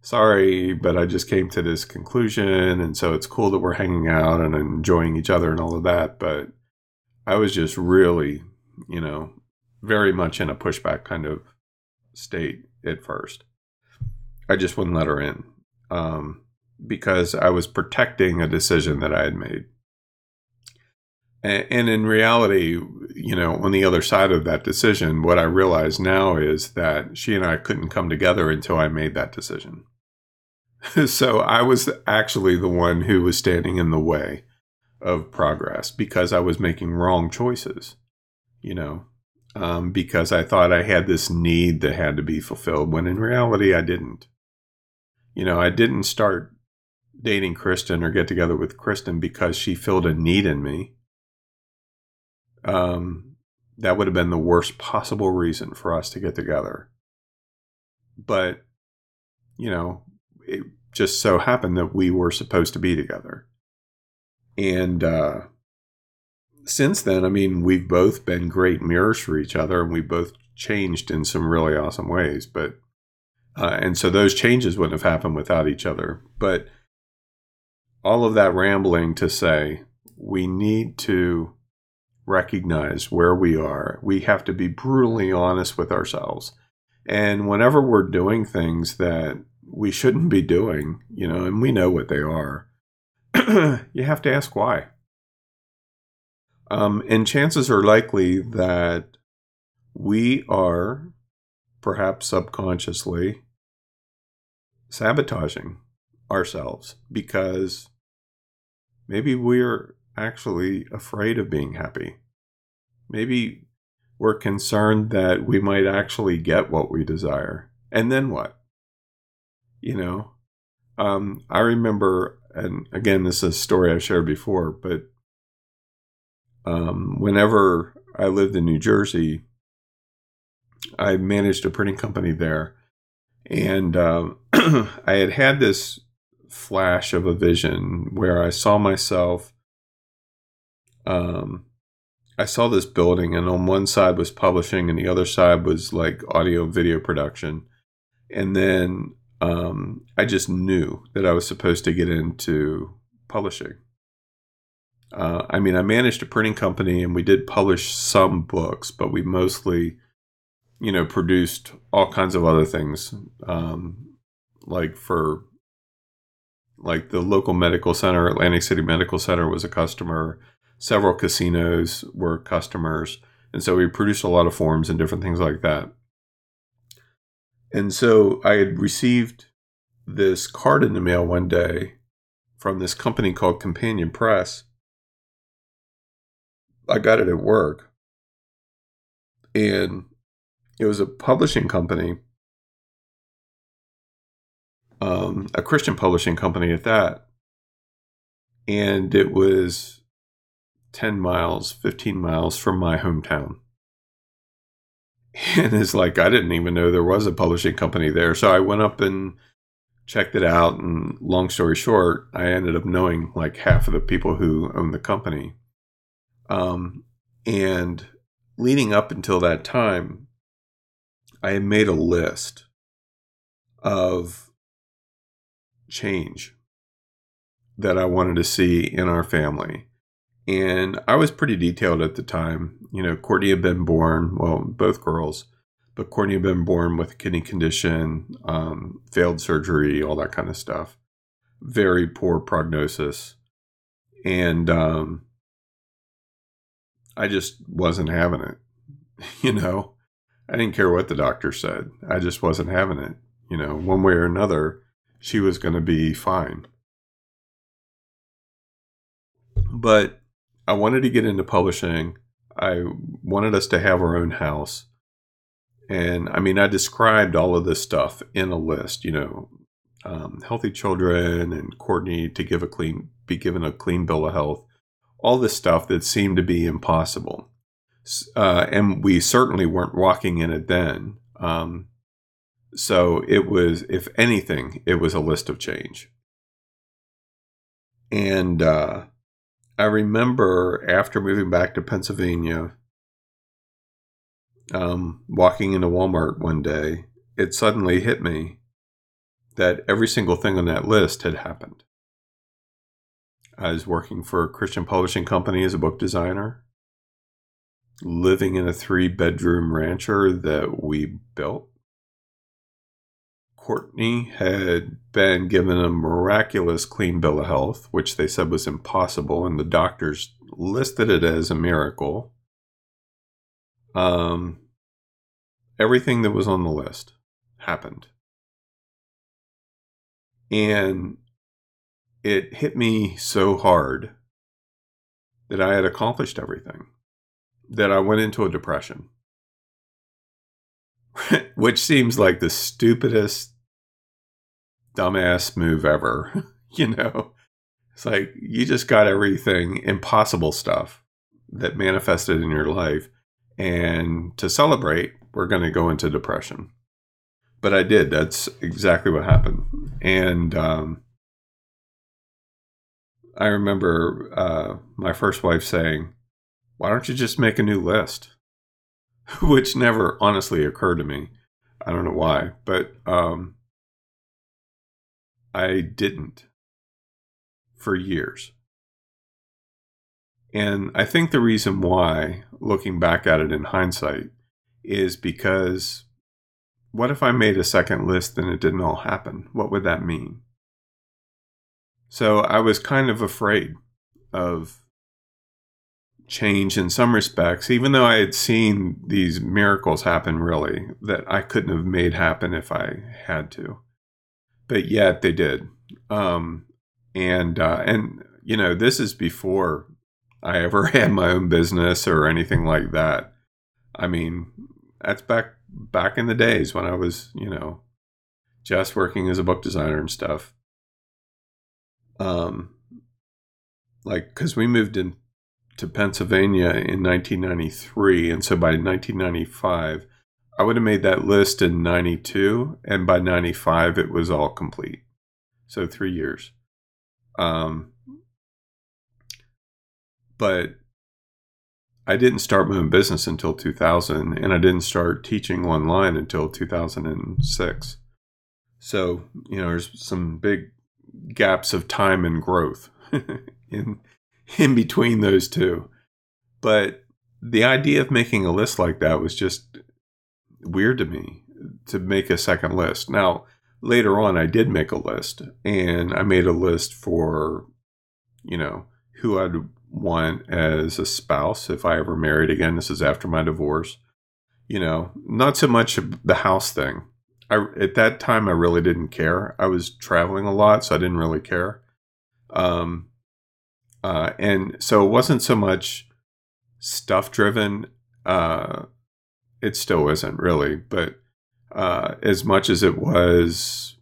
"Sorry, but I just came to this conclusion, and so it's cool that we're hanging out and enjoying each other and all of that." But I was just really, you know, very much in a pushback kind of state at first. I just wouldn't let her in um, because I was protecting a decision that I had made. And in reality, you know, on the other side of that decision, what I realize now is that she and I couldn't come together until I made that decision. so I was actually the one who was standing in the way of progress because I was making wrong choices, you know, um, because I thought I had this need that had to be fulfilled when in reality I didn't. You know, I didn't start dating Kristen or get together with Kristen because she filled a need in me um, that would have been the worst possible reason for us to get together. But, you know, it just so happened that we were supposed to be together. And uh, since then, I mean, we've both been great mirrors for each other and we both changed in some really awesome ways. But, uh, and so those changes wouldn't have happened without each other. But all of that rambling to say, we need to recognize where we are. We have to be brutally honest with ourselves. And whenever we're doing things that we shouldn't be doing, you know, and we know what they are, you have to ask why. Um, and chances are likely that we are perhaps subconsciously sabotaging ourselves because maybe we're actually afraid of being happy. Maybe we're concerned that we might actually get what we desire. And then what? You know, um, I remember, and again, this is a story I've shared before, but um, whenever I lived in New Jersey, I managed a printing company there. And um, I had had this flash of a vision where I saw myself um, I saw this building, and on one side was publishing, and the other side was like audio video production. And then um, I just knew that I was supposed to get into publishing. Uh, I mean, I managed a printing company, and we did publish some books, but we mostly, you know, produced all kinds of other things, um, like for like the local medical center, Atlantic City Medical Center was a customer several casinos were customers. And so we produced a lot of forms and different things like that. And so I had received this card in the mail one day from this company called Companion Press. I got it at work. And it was a publishing company, um, a Christian publishing company at that. And it was 10 miles, 15 miles from my hometown. And it's like, I didn't even know there was a publishing company there. So I went up and checked it out. And long story short, I ended up knowing like half of the people who own the company. Um, and leading up until that time, I had made a list of change that I wanted to see in our family. And I was pretty detailed at the time. You know, Courtney had been born, well, both girls, but Courtney had been born with a kidney condition, um, failed surgery, all that kind of stuff. Very poor prognosis. And um, I just wasn't having it. You know, I didn't care what the doctor said. I just wasn't having it. You know, one way or another, she was going to be fine. But I wanted to get into publishing. I wanted us to have our own house. And I mean, I described all of this stuff in a list, you know, um, healthy children and Courtney to give a clean, be given a clean bill of health, all this stuff that seemed to be impossible. Uh, and we certainly weren't walking in it then. Um, so it was, if anything, it was a list of change. And, uh, I remember after moving back to Pennsylvania, um, walking into Walmart one day, it suddenly hit me that every single thing on that list had happened. I was working for a Christian publishing company as a book designer, living in a three bedroom rancher that we built. Courtney had been given a miraculous clean bill of health, which they said was impossible, and the doctors listed it as a miracle. Um, everything that was on the list happened. And it hit me so hard that I had accomplished everything that I went into a depression, which seems like the stupidest, dumbass move ever. you know, it's like you just got everything impossible stuff that manifested in your life. And to celebrate, we're going to go into depression. But I did. That's exactly what happened. And um, I remember uh, my first wife saying, Why don't you just make a new list? Which never honestly occurred to me. I don't know why, but um, I didn't for years. And I think the reason why, looking back at it in hindsight, is because what if I made a second list and it didn't all happen? What would that mean? So I was kind of afraid of change in some respects, even though I had seen these miracles happen, really, that I couldn't have made happen if I had to. But yet they did. Um, and, uh, and, you know, this is before I ever had my own business or anything like that. I mean, that's back back in the days when I was, you know, just working as a book designer and stuff um, like because we moved in to Pennsylvania in 1993, and so by 1995, I would have made that list in 92, and by 95, it was all complete. So three years. Um, but I didn't start my own business until 2000, and I didn't start teaching online until 2006. So, you know, there's some big gaps of time and growth in in between those two. But the idea of making a list like that was just weird to me to make a second list. Now, later on I did make a list and I made a list for you know, who I'd want as a spouse if I ever married again. This is after my divorce. You know, not so much the house thing. I at that time I really didn't care. I was traveling a lot, so I didn't really care. Um, uh, and so it wasn't so much stuff driven. Uh, it still isn't really, but uh, as much as it was,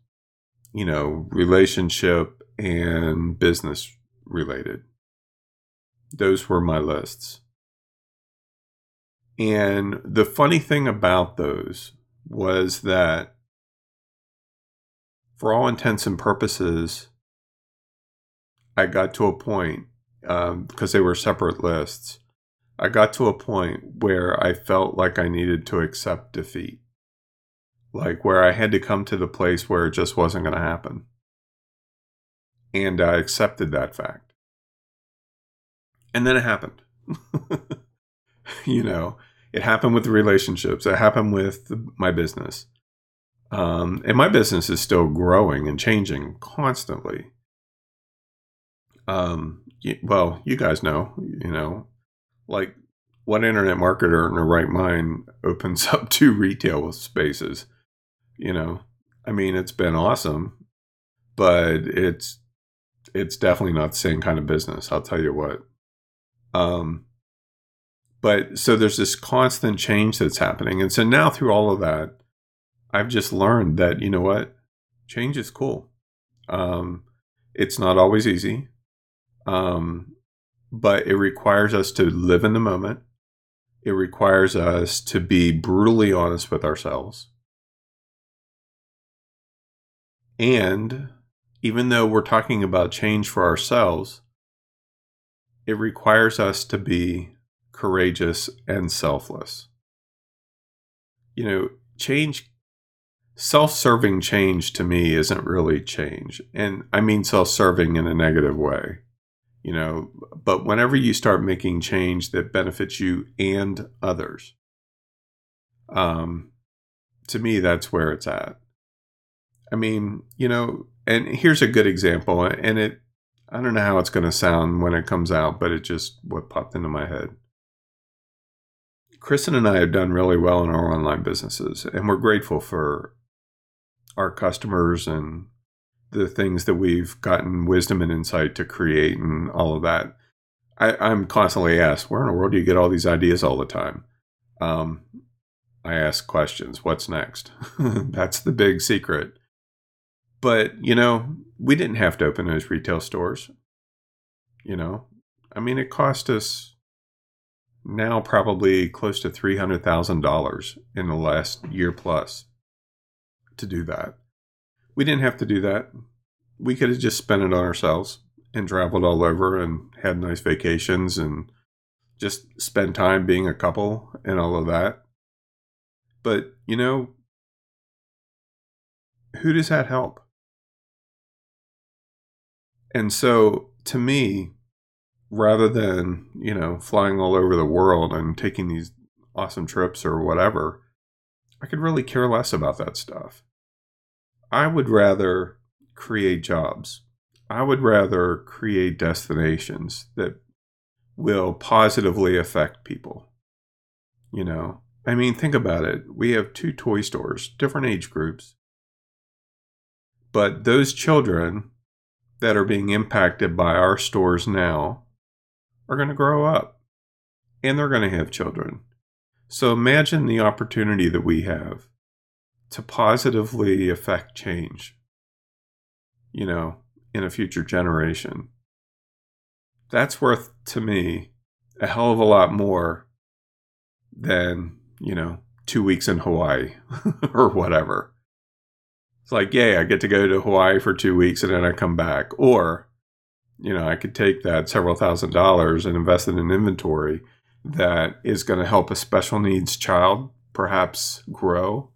you know, relationship and business related. Those were my lists. And the funny thing about those was that for all intents and purposes, I got to a point because um, they were separate lists. I got to a point where I felt like I needed to accept defeat, like where I had to come to the place where it just wasn't going to happen. And I accepted that fact. And then it happened. you know, it happened with the relationships, it happened with my business. Um, and my business is still growing and changing constantly. Um, well, you guys know, you know, like what internet marketer in the right mind opens up two retail spaces? You know, I mean, it's been awesome, but it's it's definitely not the same kind of business. I'll tell you what. Um, but so there's this constant change that's happening, and so now through all of that, I've just learned that you know what, change is cool. Um, it's not always easy, um, but it requires us to live in the moment. It requires us to be brutally honest with ourselves. And even though we're talking about change for ourselves, it requires us to be courageous and selfless. You know, change self-serving change to me isn't really change and i mean self-serving in a negative way you know but whenever you start making change that benefits you and others um to me that's where it's at I mean, you know, and here's a good example, and it, I don't know how it's going to sound when it comes out, but it just what popped into my head. Kristen and I have done really well in our online businesses, and we're grateful for our customers and the things that we've gotten wisdom and insight to create and all of that. I, am constantly asked, where in the world do you get all these ideas all the time? Um, I ask questions. What's next? That's the big secret. But, you know, we didn't have to open those retail stores. You know, I mean, it cost us now probably close to $300,000 in the last year plus to do that. We didn't have to do that. We could have just spent it on ourselves and traveled all over and had nice vacations and just spend time being a couple and all of that. But, you know, who does that help? And so to me, rather than, you know, flying all over the world and taking these awesome trips or whatever, I could really care less about that stuff. I would rather create jobs. I would rather create destinations that will positively affect people. You know, I mean, think about it. We have two toy stores, different age groups. But those children that are being impacted by our stores now are going to grow up and they're going to have children. So imagine the opportunity that we have to positively affect change, you know, in a future generation. That's worth to me a hell of a lot more than, you know, two weeks in Hawaii or whatever. It's like, yay, I get to go to Hawaii for two weeks and then I come back. Or, you know, I could take that several thousand dollars and invest it in inventory that is going to help a special needs child perhaps grow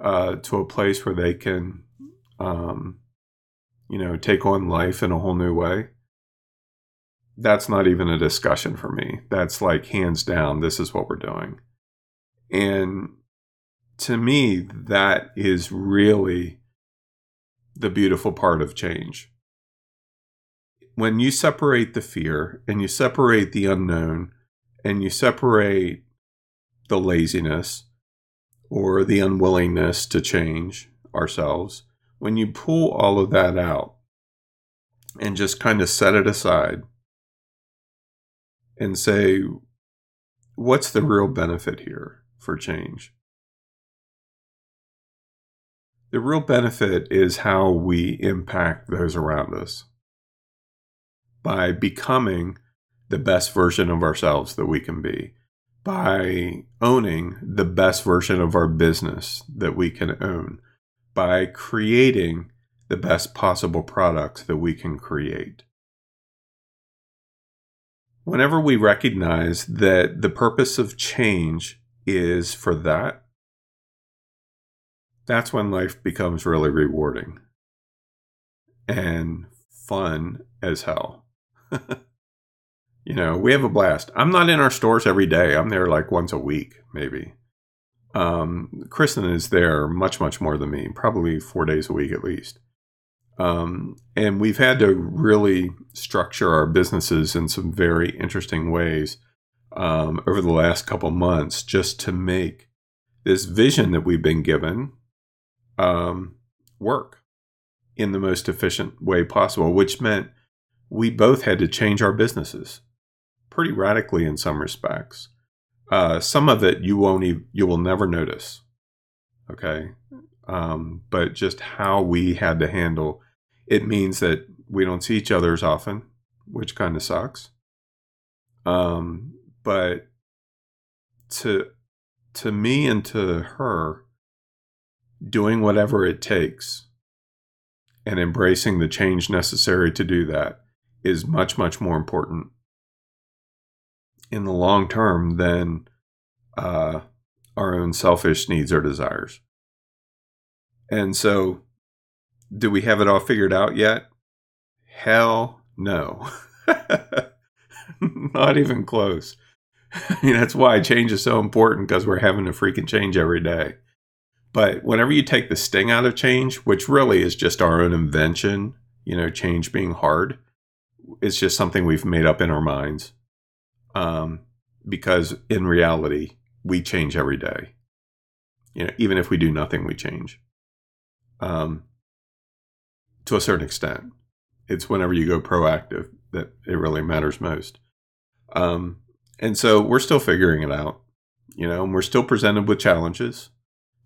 uh, to a place where they can, um, you know, take on life in a whole new way. That's not even a discussion for me. That's like hands down, this is what we're doing. And to me, that is really the beautiful part of change. When you separate the fear and you separate the unknown and you separate the laziness or the unwillingness to change ourselves, when you pull all of that out and just kind of set it aside and say, what's the real benefit here for change? The real benefit is how we impact those around us by becoming the best version of ourselves that we can be by owning the best version of our business that we can own, by creating the best possible products that we can create. Whenever we recognize that the purpose of change is for that, that's when life becomes really rewarding and fun as hell. You know, we have a blast. I'm not in our stores every day. I'm there like once a week, maybe. Um, Kristen is there much, much more than me, probably four days a week at least. Um, and we've had to really structure our businesses in some very interesting ways um, over the last couple months just to make this vision that we've been given um, work in the most efficient way possible, which meant we both had to change our businesses pretty radically in some respects. Uh, some of it you won't even, you will never notice. Okay. Um, but just how we had to handle it means that we don't see each other as often, which kind of sucks. Um, but to to me and to her, doing whatever it takes and embracing the change necessary to do that is much much more important in the long term than uh, our own selfish needs or desires. And so, do we have it all figured out yet? Hell no. Not even close. I mean, that's why change is so important because we're having to freaking change every day. But whenever you take the sting out of change, which really is just our own invention, you know, change being hard, it's just something we've made up in our minds. Um, because in reality, we change every day. You know, even if we do nothing, we change. Um, to a certain extent, it's whenever you go proactive that it really matters most. Um, and so we're still figuring it out, you know, and we're still presented with challenges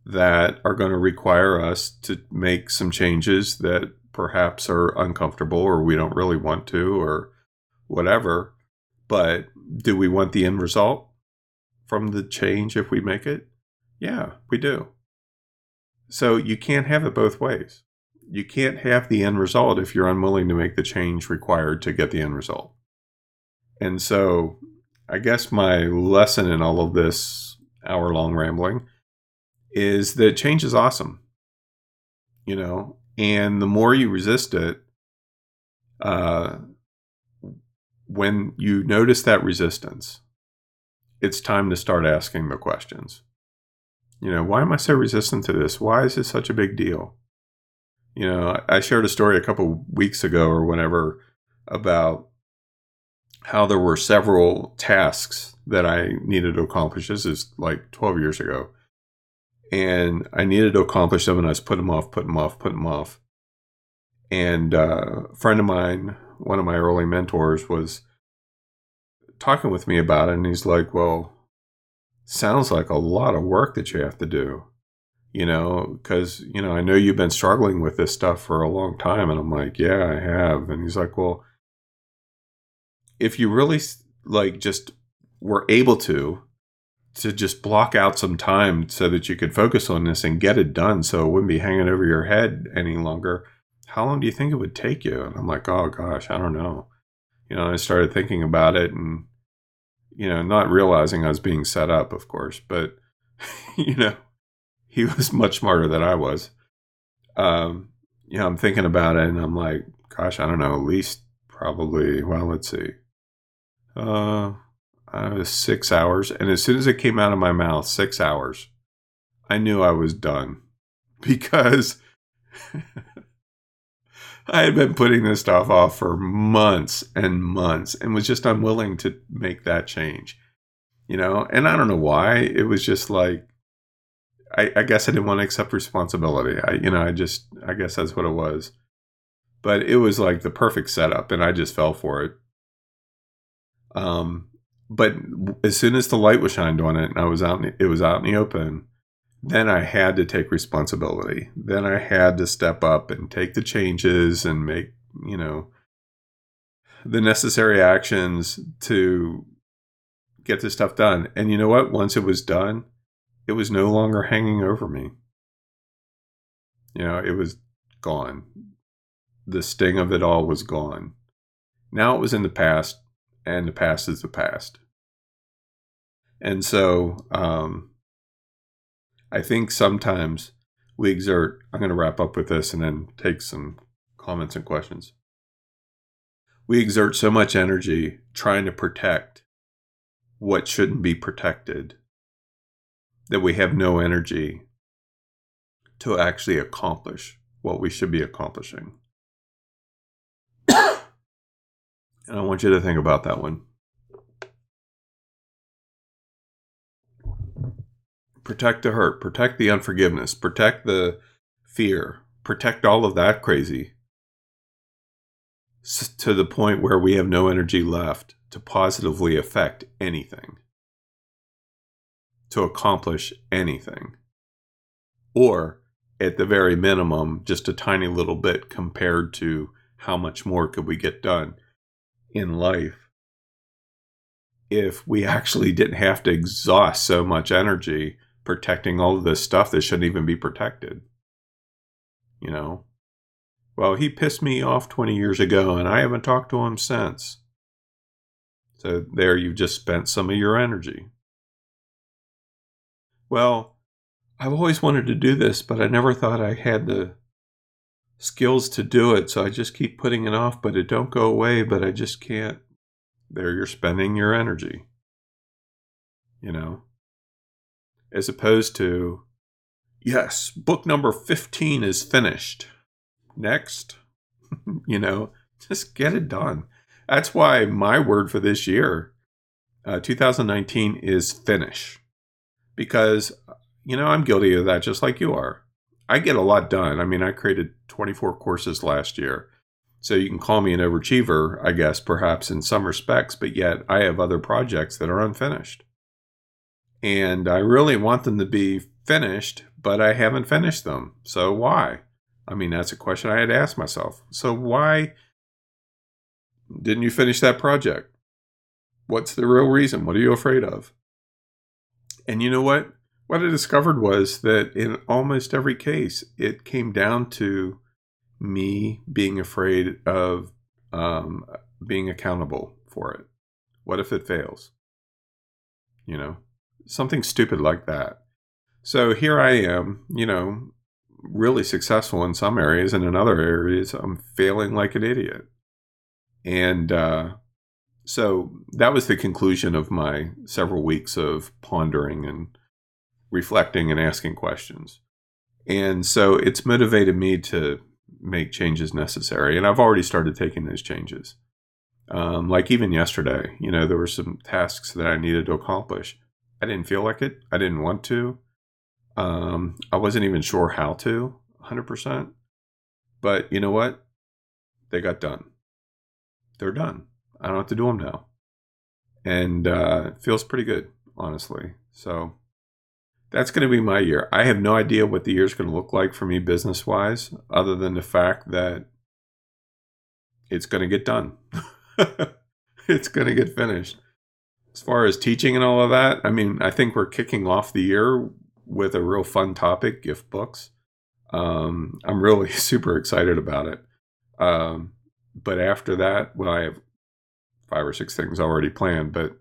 that are going to require us to make some changes that perhaps are uncomfortable or we don't really want to or whatever. But do we want the end result from the change if we make it? Yeah, we do. So you can't have it both ways. You can't have the end result if you're unwilling to make the change required to get the end result. And so I guess my lesson in all of this hour long rambling is that change is awesome. You know, and the more you resist it, uh, when you notice that resistance, it's time to start asking the questions. You know, why am I so resistant to this? Why is this such a big deal? You know, I shared a story a couple weeks ago or whenever about how there were several tasks that I needed to accomplish. This is like 12 years ago and I needed to accomplish them, and I was putting them off, putting them off, putting them off. And uh, a friend of mine, one of my early mentors, was talking with me about it, and he's like, "Well, sounds like a lot of work that you have to do." You know, because you know, I know you've been struggling with this stuff for a long time, and I'm like, "Yeah, I have." And he's like, "Well, if you really like just were able to to just block out some time so that you could focus on this and get it done so it wouldn't be hanging over your head any longer how long do you think it would take you? And i'm like oh gosh i don't know. You know i started thinking about it and you know not realizing i was being set up of course but you know he was much smarter than i was. Um you know i'm thinking about it and i'm like gosh i don't know at least probably well let's see uh I was six hours. And as soon as it came out of my mouth, six hours, I knew I was done because I had been putting this stuff off for months and months and was just unwilling to make that change. You know, and I don't know why. It was just like, I, I guess I didn't want to accept responsibility. I, you know, I just, I guess that's what it was. But it was like the perfect setup, and I just fell for it. Um, but as soon as the light was shined on it and I was out, in, it was out in the open. Then I had to take responsibility. Then I had to step up and take the changes and make, you know, the necessary actions to get this stuff done. And you know what? Once it was done, it was no longer hanging over me. You know, it was gone. The sting of it all was gone. Now it was in the past, and the past is the past. And so um, I think sometimes we exert, I'm going to wrap up with this and then take some comments and questions. We exert so much energy trying to protect what shouldn't be protected that we have no energy to actually accomplish what we should be accomplishing. and I want you to think about that one. Protect the hurt, protect the unforgiveness, protect the fear, protect all of that crazy to the point where we have no energy left to positively affect anything, to accomplish anything, or at the very minimum, just a tiny little bit compared to how much more could we get done in life if we actually didn't have to exhaust so much energy protecting all of this stuff that shouldn't even be protected. You know? Well, he pissed me off 20 years ago and I haven't talked to him since. So there you've just spent some of your energy. Well, I've always wanted to do this, but I never thought I had the skills to do it, so I just keep putting it off, but it don't go away, but I just can't. There you're spending your energy. You know? As opposed to yes, book number 15 is finished. Next. you know, just get it done. That's why my word for this year, uh, 2019, is finish. Because, you know, I'm guilty of that just like you are. I get a lot done. I mean, I created 24 courses last year. So you can call me an overachiever, I guess, perhaps in some respects, but yet I have other projects that are unfinished. And I really want them to be finished, but I haven't finished them. So why? I mean, that's a question I had to ask myself. So why didn't you finish that project? What's the real reason? What are you afraid of? And you know what? What I discovered was that in almost every case, it came down to me being afraid of um, being accountable for it. What if it fails? You know, something stupid like that. So here I am, you know, really successful in some areas, and in other areas, I'm failing like an idiot. And uh, so that was the conclusion of my several weeks of pondering and reflecting and asking questions. And so it's motivated me to make changes necessary. And I've already started taking those changes. Um, like even yesterday, you know, there were some tasks that I needed to accomplish. I didn't feel like it. I didn't want to. Um, I wasn't even sure how to 100%. But you know what? They got done they're done. I don't have to do them now. And uh, it feels pretty good, honestly. So that's going to be my year. I have no idea what the year is going to look like for me business wise, other than the fact that it's going to get done. it's going to get finished. As far as teaching and all of that, I mean, I think we're kicking off the year with a real fun topic gift books. Um, I'm really super excited about it. Um, but after that, well, I have five or six things already planned. But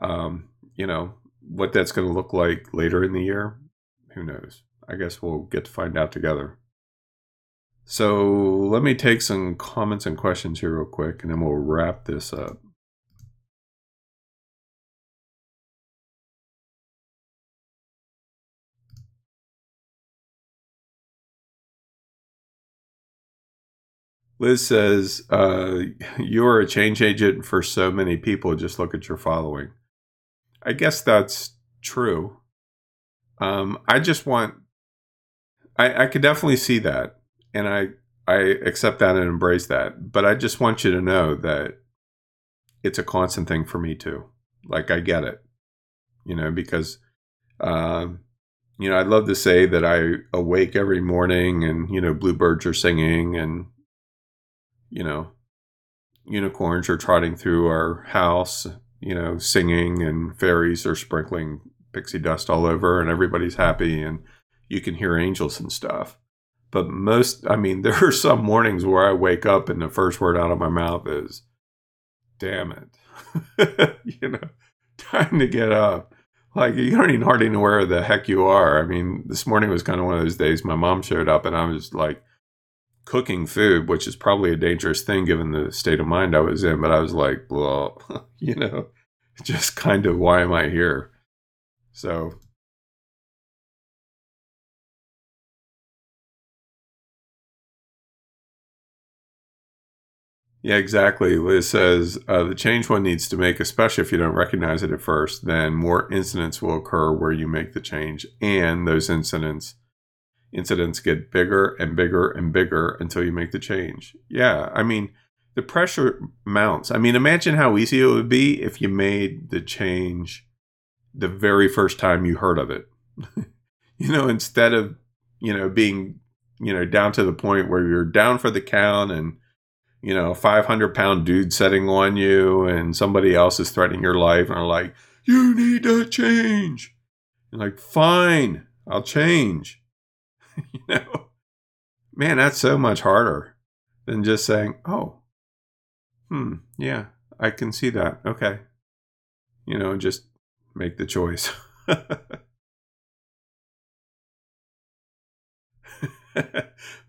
um, you know what that's going to look like later in the year, who knows? I guess we'll get to find out together. So let me take some comments and questions here real quick, and then we'll wrap this up. Liz says, uh, You're a change agent for so many people. Just look at your following. I guess that's true. Um, I just want, I, I could definitely see that. And I, I accept that and embrace that. But I just want you to know that it's a constant thing for me too. Like, I get it, you know, because, um, you know, I'd love to say that I awake every morning and, you know, bluebirds are singing and, you know, unicorns are trotting through our house, you know, singing, and fairies are sprinkling pixie dust all over, and everybody's happy, and you can hear angels and stuff. But most, I mean, there are some mornings where I wake up and the first word out of my mouth is, damn it. you know, time to get up. Like, you don't even hardly know where the heck you are. I mean, this morning was kind of one of those days my mom showed up and I was like, cooking food, which is probably a dangerous thing given the state of mind I was in. But I was like, well, you know, just kind of why am I here? So. Yeah, exactly. Liz says uh, the change one needs to make, especially if you don't recognize it at first, then more incidents will occur where you make the change, and those incidents incidents get bigger and bigger and bigger until you make the change. Yeah, I mean, the pressure mounts. I mean, imagine how easy it would be if you made the change the very first time you heard of it. you know, instead of, you know, being, you know, down to the point where you're down for the count and, you know, 500 pound dude setting on you and somebody else is threatening your life and are like, you need to change. You're like, fine, I'll change. you know, man, that's so much harder than just saying, oh, hmm, yeah, I can see that. Okay. You know, just make the choice.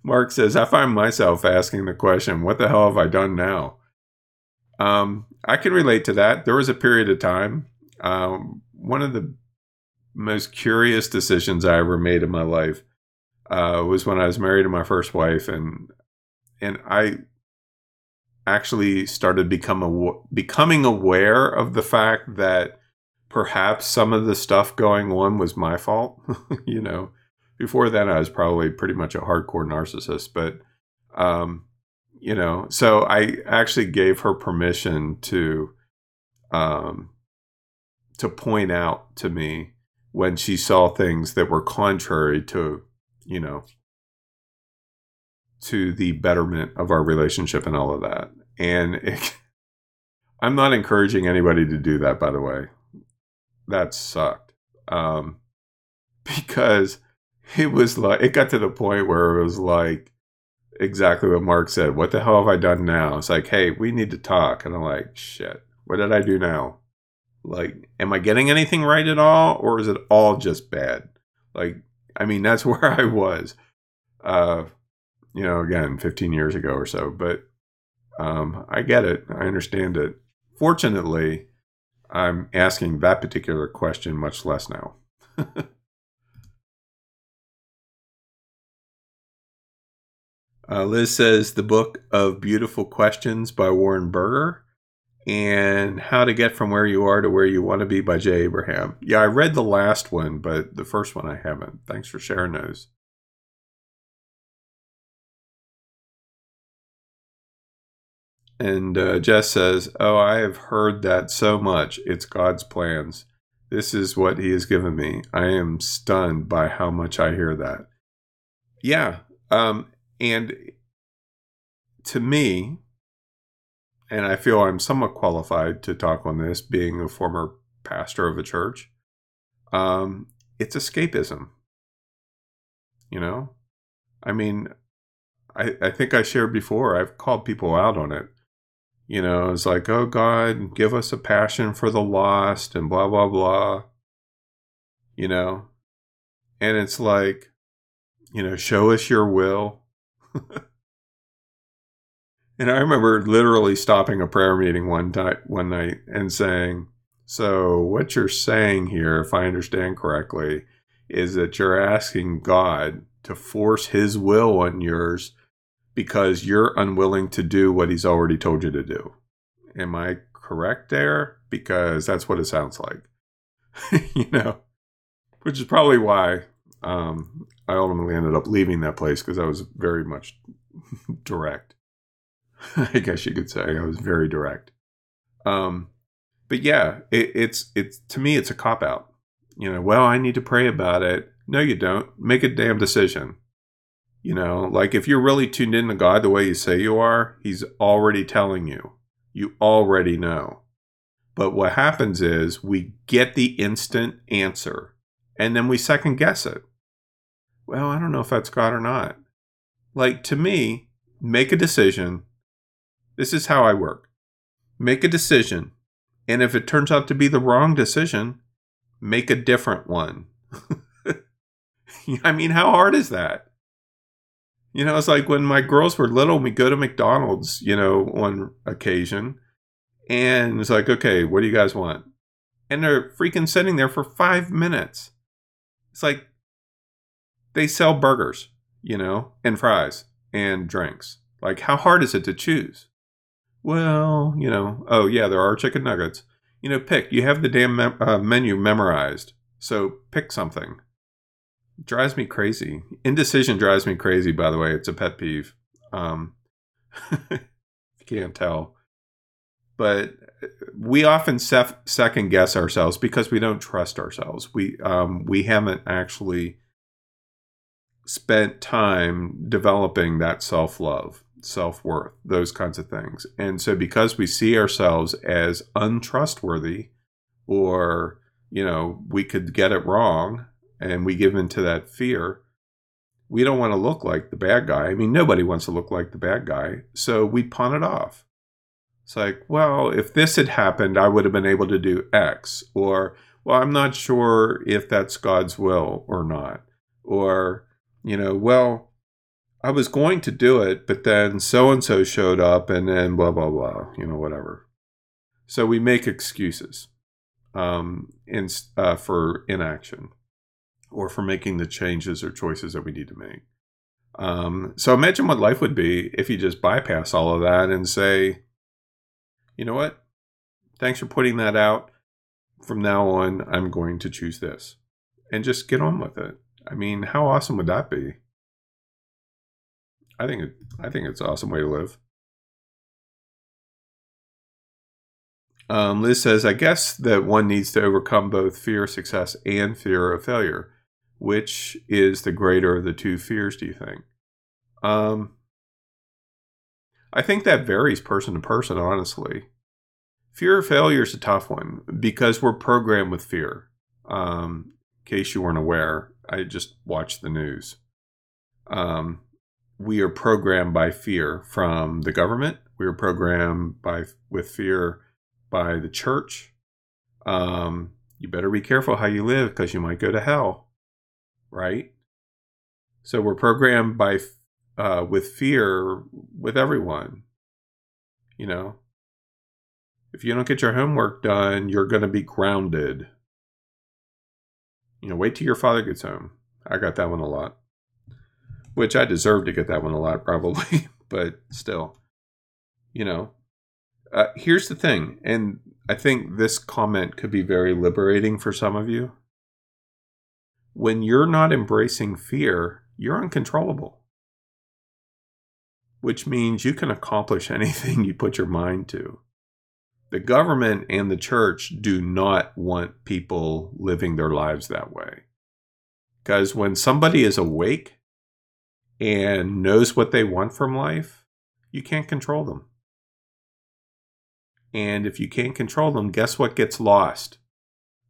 Mark says, I find myself asking the question, what the hell have I done now? Um, I can relate to that. There was a period of time, um, one of the most curious decisions I ever made in my life uh, was when I was married to my first wife, and and I actually started become aw- becoming aware of the fact that perhaps some of the stuff going on was my fault. you know, before then I was probably pretty much a hardcore narcissist, but um, you know, so I actually gave her permission to um, to point out to me when she saw things that were contrary to, you know, to the betterment of our relationship and all of that. And it, I'm not encouraging anybody to do that, by the way. That sucked. Um, because it was like, it got to the point where it was like exactly what Mark said. What the hell have I done now? It's like, hey, we need to talk. And I'm like, shit, what did I do now? Like, am I getting anything right at all? Or is it all just bad? Like, I mean, that's where I was. Uh, you know, again, 15 years ago or so. But um, I get it. I understand it. Fortunately, I'm asking that particular question much less now. uh, Liz says the book of beautiful questions by Warren Berger and how to get from where you are to where you want to be by Jay Abraham. Yeah, I read the last one, but the first one I haven't. Thanks for sharing those. And uh, Jess says, Oh, I have heard that so much. It's God's plans. This is what He has given me. I am stunned by how much I hear that. Yeah. Um, and to me, and I feel I'm somewhat qualified to talk on this, being a former pastor of a church, um, it's escapism. You know? I mean, I, I think I shared before, I've called people out on it you know, it's like, oh God, give us a passion for the lost and blah, blah, blah. You know? And it's like, you know, show us your will. and I remember literally stopping a prayer meeting one one night and saying, So what you're saying here, if I understand correctly, is that you're asking God to force his will on yours because you're unwilling to do what he's already told you to do. Am I correct there? Because that's what it sounds like. you know, which is probably why um, I ultimately ended up leaving that place because I was very much direct. I guess you could say I was very direct. Um, but yeah, it, it's it's to me it's a cop out. You know, well, I need to pray about it. No, you don't. Make a damn decision. You know, like if you're really tuned in to God the way you say you are, He's already telling you. You already know. But what happens is we get the instant answer and then we second guess it. Well, I don't know if that's God or not. Like to me, make a decision. This is how I work. Make a decision. And if it turns out to be the wrong decision, make a different one. I mean, how hard is that? You know, it's like when my girls were little, we go to McDonald's, you know, on occasion. And it's like, okay, what do you guys want? And they're freaking sitting there for five minutes. It's like they sell burgers, you know, and fries and drinks. Like, how hard is it to choose? Well, you know, oh, yeah, there are chicken nuggets. You know, pick. You have the damn uh, menu memorized. So pick something drives me crazy. Indecision drives me crazy. By the way, it's a pet peeve. Um, you can't tell, but we often sef- second guess ourselves because we don't trust ourselves. We um, we haven't actually spent time developing that self love, self worth, those kinds of things. And so, because we see ourselves as untrustworthy, or you know, we could get it wrong and we give into that fear, we don't want to look like the bad guy. I mean, nobody wants to look like the bad guy. So we pawn it off. It's like, well, if this had happened, I would have been able to do X. Or, well, I'm not sure if that's God's will or not. Or, you know, well, I was going to do it, but then so and so showed up and then blah, blah, blah, you know, whatever. So we make excuses. um, in, uh, for inaction or for making the changes or choices that we need to make. Um, so imagine what life would be if you just bypass all of that and say, you know what? Thanks for putting that out. From now on, I'm going to choose this and just get on with it. I mean, how awesome would that be? I think it, I think it's an awesome way to live. Um, Liz says, I guess that one needs to overcome both fear of success and fear of failure. Which is the greater of the two fears, do you think? Um, I think that varies person to person, honestly. Fear of failure is a tough one because we're programmed with fear. Um, in case you weren't aware, I just watched the news. Um, we are programmed by fear from the government. We are programmed by with fear by the church. Um, you better be careful how you live because you might go to hell, right? So we're programmed by uh, with fear with everyone. You know, if you don't get your homework done, you're going to be grounded. You know, wait till your father gets home. I got that one a lot, which I deserve to get that one a lot probably, but still, you know, uh, here's the thing, and I think this comment could be very liberating for some of you. When you're not embracing fear, you're uncontrollable, which means you can accomplish anything you put your mind to. The government and the church do not want people living their lives that way. Because when somebody is awake and knows what they want from life, you can't control them. And if you can't control them, guess what gets lost?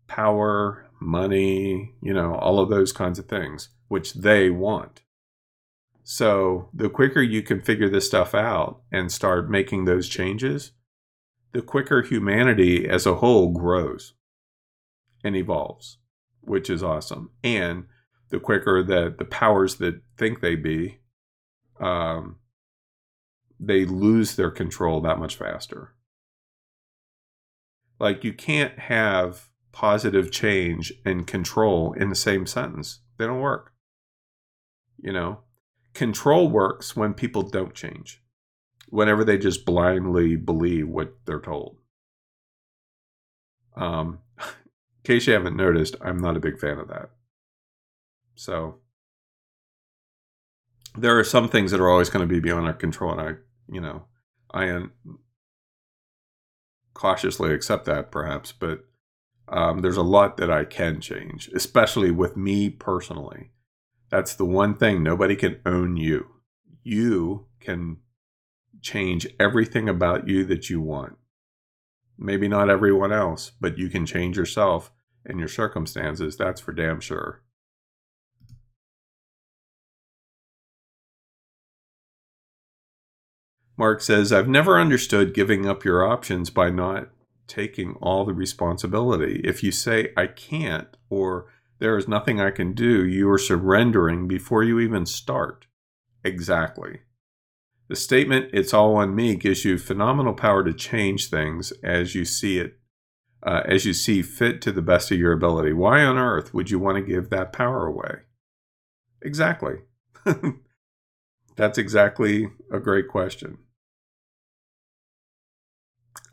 Power, money, you know, all of those kinds of things, which they want. So the quicker you can figure this stuff out and start making those changes, the quicker humanity as a whole grows and evolves, which is awesome. And the quicker that the powers that think they be, um, they lose their control that much faster. Like you can't have positive change and control in the same sentence. They don't work. You know, control works when people don't change, whenever they just blindly believe what they're told. Um, in case you haven't noticed, I'm not a big fan of that. So there are some things that are always going to be beyond our control, and I, you know, I cautiously accept that perhaps, but um, there's a lot that I can change, especially with me personally. That's the one thing nobody can own you. You can change everything about you that you want. Maybe not everyone else, but you can change yourself and your circumstances. That's for damn sure. Mark says, I've never understood giving up your options by not taking all the responsibility. If you say, I can't, or there is nothing I can do, you are surrendering before you even start. Exactly. The statement, it's all on me, gives you phenomenal power to change things as you see it, uh, as you see fit to the best of your ability. Why on earth would you want to give that power away? Exactly. That's exactly a great question.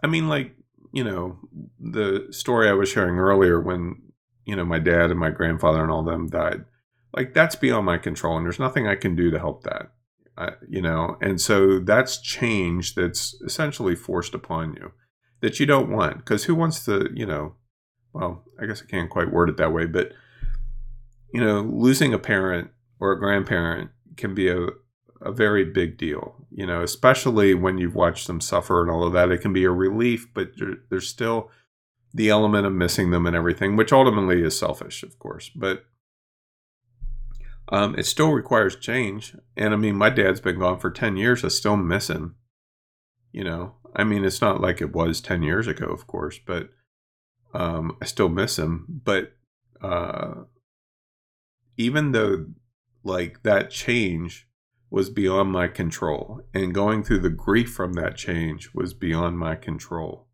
I mean, like, you know, the story I was sharing earlier when, you know, my dad and my grandfather and all them died, like, that's beyond my control. And there's nothing I can do to help that, I, you know? And so that's change that's essentially forced upon you that you don't want. Because who wants to, you know, well, I guess I can't quite word it that way, but, you know, losing a parent or a grandparent can be a, a very big deal, you know, especially when you've watched them suffer and all of that. It can be a relief, but there's still the element of missing them and everything, which ultimately is selfish, of course. But um, it still requires change. And I mean, my dad's been gone for 10 years. I still miss him. You know, I mean, it's not like it was 10 years ago, of course, but um, I still miss him. But uh, even though, like, that change was beyond my control, and going through the grief from that change was beyond my control.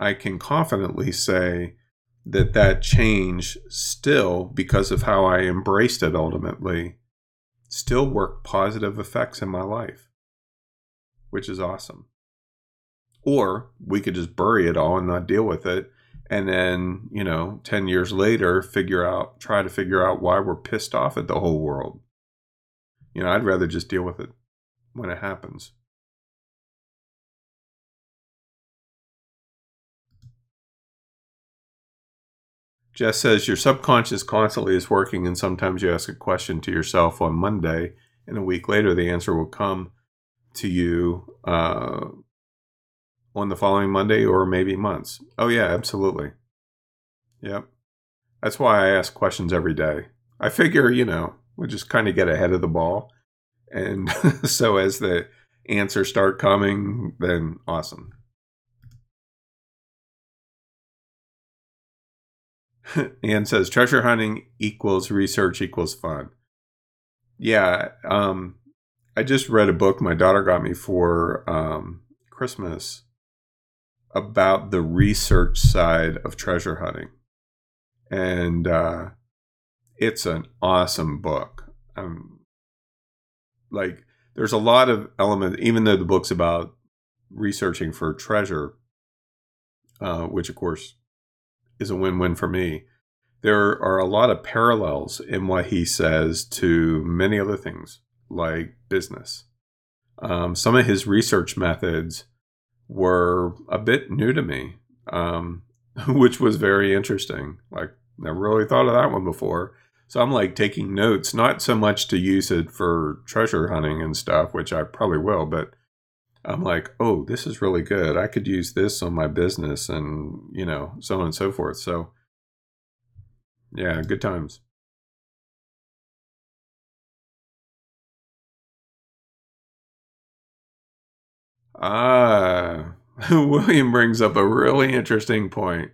I can confidently say that that change still, because of how I embraced it ultimately, still worked positive effects in my life, which is awesome. Or we could just bury it all and not deal with it. And then, you know, 10 years later, figure out, try to figure out why we're pissed off at the whole world. You know, I'd rather just deal with it when it happens. Jess says your subconscious constantly is working, and sometimes you ask a question to yourself on Monday, and a week later the answer will come to you uh, on the following Monday or maybe months. Oh, yeah, absolutely. Yep. That's why I ask questions every day. I figure, you know, we'll just kind of get ahead of the ball. And so as the answers start coming, then awesome. Anne says treasure hunting equals research equals fun. Yeah, um, I just read a book my daughter got me for um, Christmas about the research side of treasure hunting, and uh, it's an awesome book. Um, like, there's a lot of elements, even though the book's about researching for treasure, uh, which of course is a win win for me. There are a lot of parallels in what he says to many other things, like business. Um, some of his research methods were a bit new to me, um, which was very interesting. Like, never really thought of that one before. So I'm like taking notes, not so much to use it for treasure hunting and stuff, which I probably will, but I'm like, oh, this is really good. I could use this on my business and, you know, so on and so forth. So, yeah, good times. Ah, William brings up a really interesting point.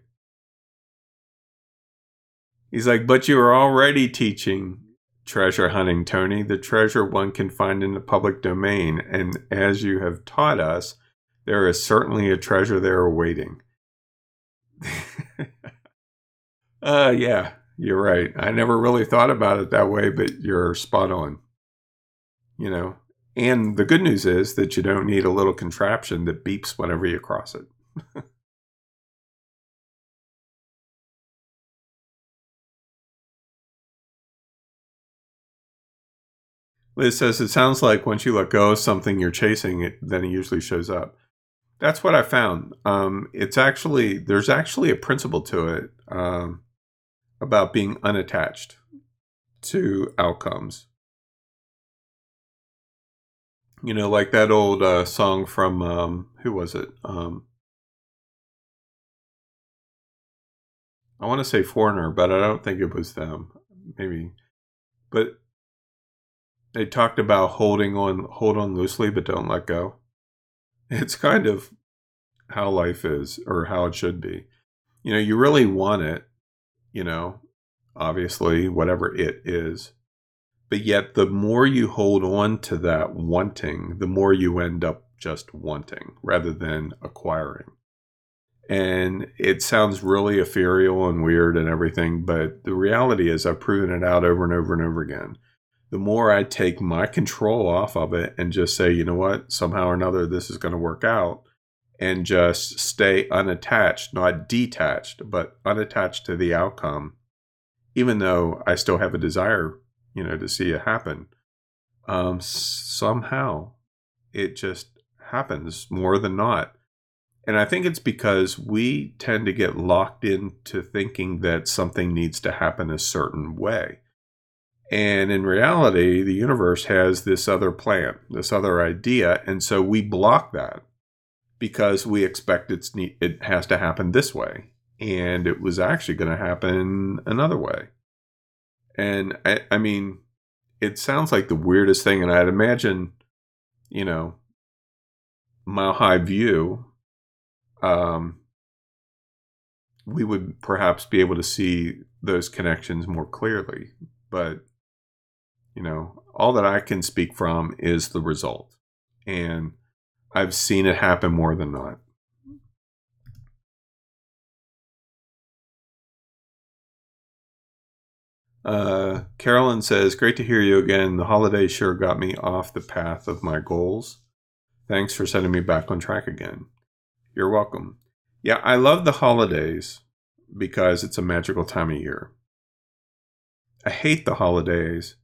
He's like, but you are already teaching treasure hunting, Tony, the treasure one can find in the public domain. And as you have taught us, there is certainly a treasure there awaiting. uh, yeah, you're right. I never really thought about it that way, but you're spot on. You know, and the good news is that you don't need a little contraption that beeps whenever you cross it. Liz says it sounds like once you let go of something you're chasing, it then it usually shows up. That's what I found. Um, it's actually there's actually a principle to it um, about being unattached to outcomes. You know, like that old uh, song from um, who was it? Um, I want to say Foreigner, but I don't think it was them. Maybe, but they talked about holding on hold on loosely but don't let go. It's kind of how life is or how it should be. You know you really want it you know obviously whatever it is. But yet the more you hold on to that wanting the more you end up just wanting rather than acquiring. And it sounds really ethereal and weird and everything but the reality is i've proven it out over and over and over again the more I take my control off of it and just say, you know what, somehow or another, this is going to work out, and just stay unattached, not detached, but unattached to the outcome, even though I still have a desire, you know, to see it happen. Um, somehow it just happens more than not. And I think it's because we tend to get locked into thinking that something needs to happen a certain way. And in reality, the universe has this other plan, this other idea. And so we block that because we expect it's it has to happen this way. And it was actually going to happen another way. And I, I mean, it sounds like the weirdest thing. And I'd imagine, you know, mile high view, um, we would perhaps be able to see those connections more clearly. But you know, all that I can speak from is the result. And I've seen it happen more than not. Uh, Carolyn says, Great to hear you again. The holiday sure got me off the path of my goals. Thanks for setting me back on track again. You're welcome. Yeah, I love the holidays because it's a magical time of year. I hate the holidays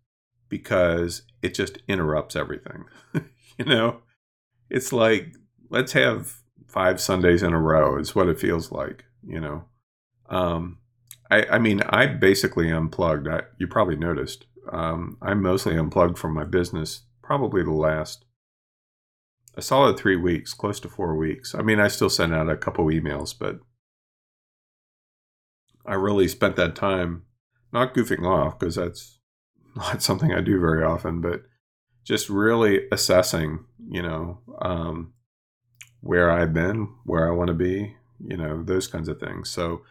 because it just interrupts everything. you know, it's like, let's have five Sundays in a row, is what it feels like, you know. Um, I, I mean, I basically unplugged. I, you probably noticed. Um, I'm mostly unplugged from my business, probably the last a solid three weeks, close to four weeks. I mean, I still send out a couple emails, but I really spent that time not goofing off because that's not something I do very often, but just really assessing, you know, um, where I've been, where I want to be, you know, those kinds of things. So,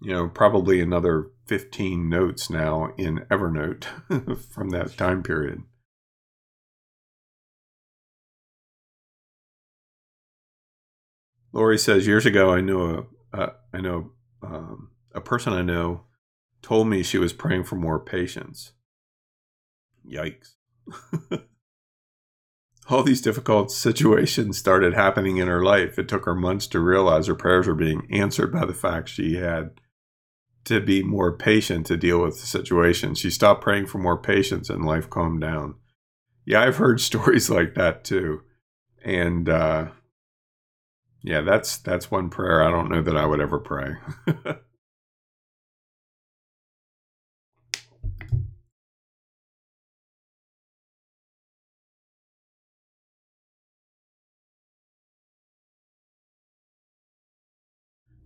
you know, probably another 15 notes now in Evernote from that time period. Lori says years ago, I knew a, uh, I know um, a person I know told me she was praying for more patience. Yikes. All these difficult situations started happening in her life. It took her months to realize her prayers were being answered by the fact she had to be more patient to deal with the situation. She stopped praying for more patience and life calmed down. Yeah, I've heard stories like that too. And uh yeah, that's that's one prayer I don't know that I would ever pray.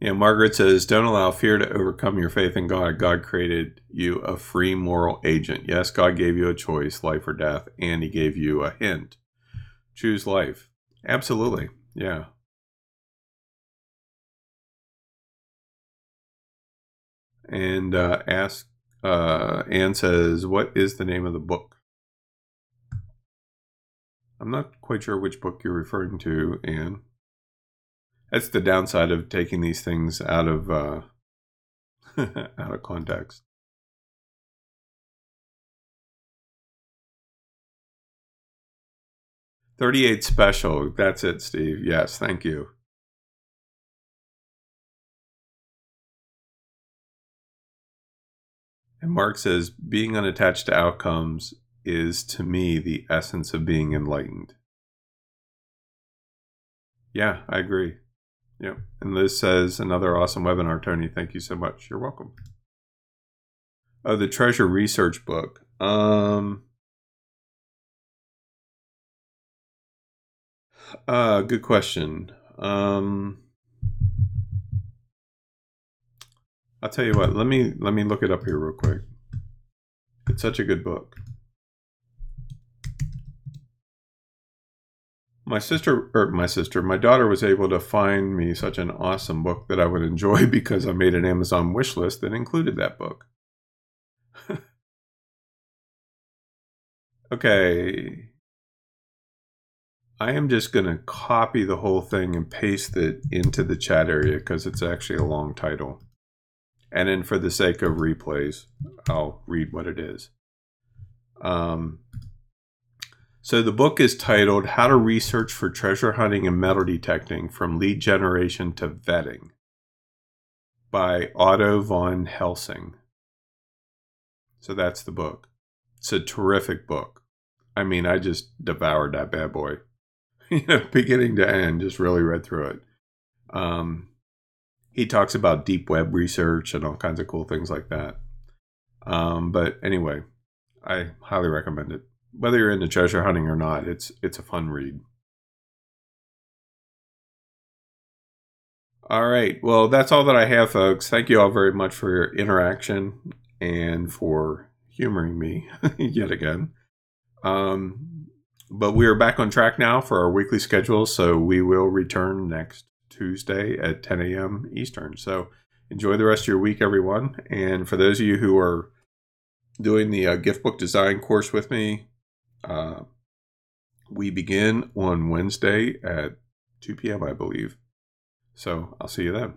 Yeah, Margaret says, don't allow fear to overcome your faith in God. God created you a free moral agent. Yes, God gave you a choice, life or death, and He gave you a hint. Choose life. Absolutely. Yeah. And uh, ask, uh, Anne says, what is the name of the book? I'm not quite sure which book you're referring to, Anne that's the downside of taking these things out of uh, out of context. Thirty-eight special. That's it, Steve. Yes, thank you. And Mark says, being unattached to outcomes is to me the essence of being enlightened. Yeah, I agree. Yep. And Liz says, another awesome webinar, Tony. Thank you so much. You're welcome. Oh, the treasure research book. Um, uh, good question. Um, I'll tell you what. Let me let me look it up here real quick. It's such a good book. My sister or my sister my daughter was able to find me such an awesome book that i would enjoy because i made an amazon wish list that included that book. Okay. I am just going to copy the whole thing and paste it into the chat area because it's actually a long title. And then for the sake of replays i'll read what it is. Um, so the book is titled How to Research for Treasure Hunting and Metal Detecting from Lead Generation to Vetting by Otto von Helsing. So that's the book. It's a terrific book. I mean, I just devoured that bad boy. you know, beginning to end, just really read through it. Um, he talks about deep web research and all kinds of cool things like that. Um, but anyway, I highly recommend it whether you're into treasure hunting or not, it's it's a fun read. All right. Well, that's all that I have, folks. Thank you all very much for your interaction and for humoring me yet again. Um, but we are back on track now for our weekly schedule, so we will return next Tuesday at 10 a.m. Eastern. So enjoy the rest of your week, everyone. And for those of you who are doing the uh, gift book design course with me, uh, we begin on Wednesday at 2 p.m., I believe. So I'll see you then.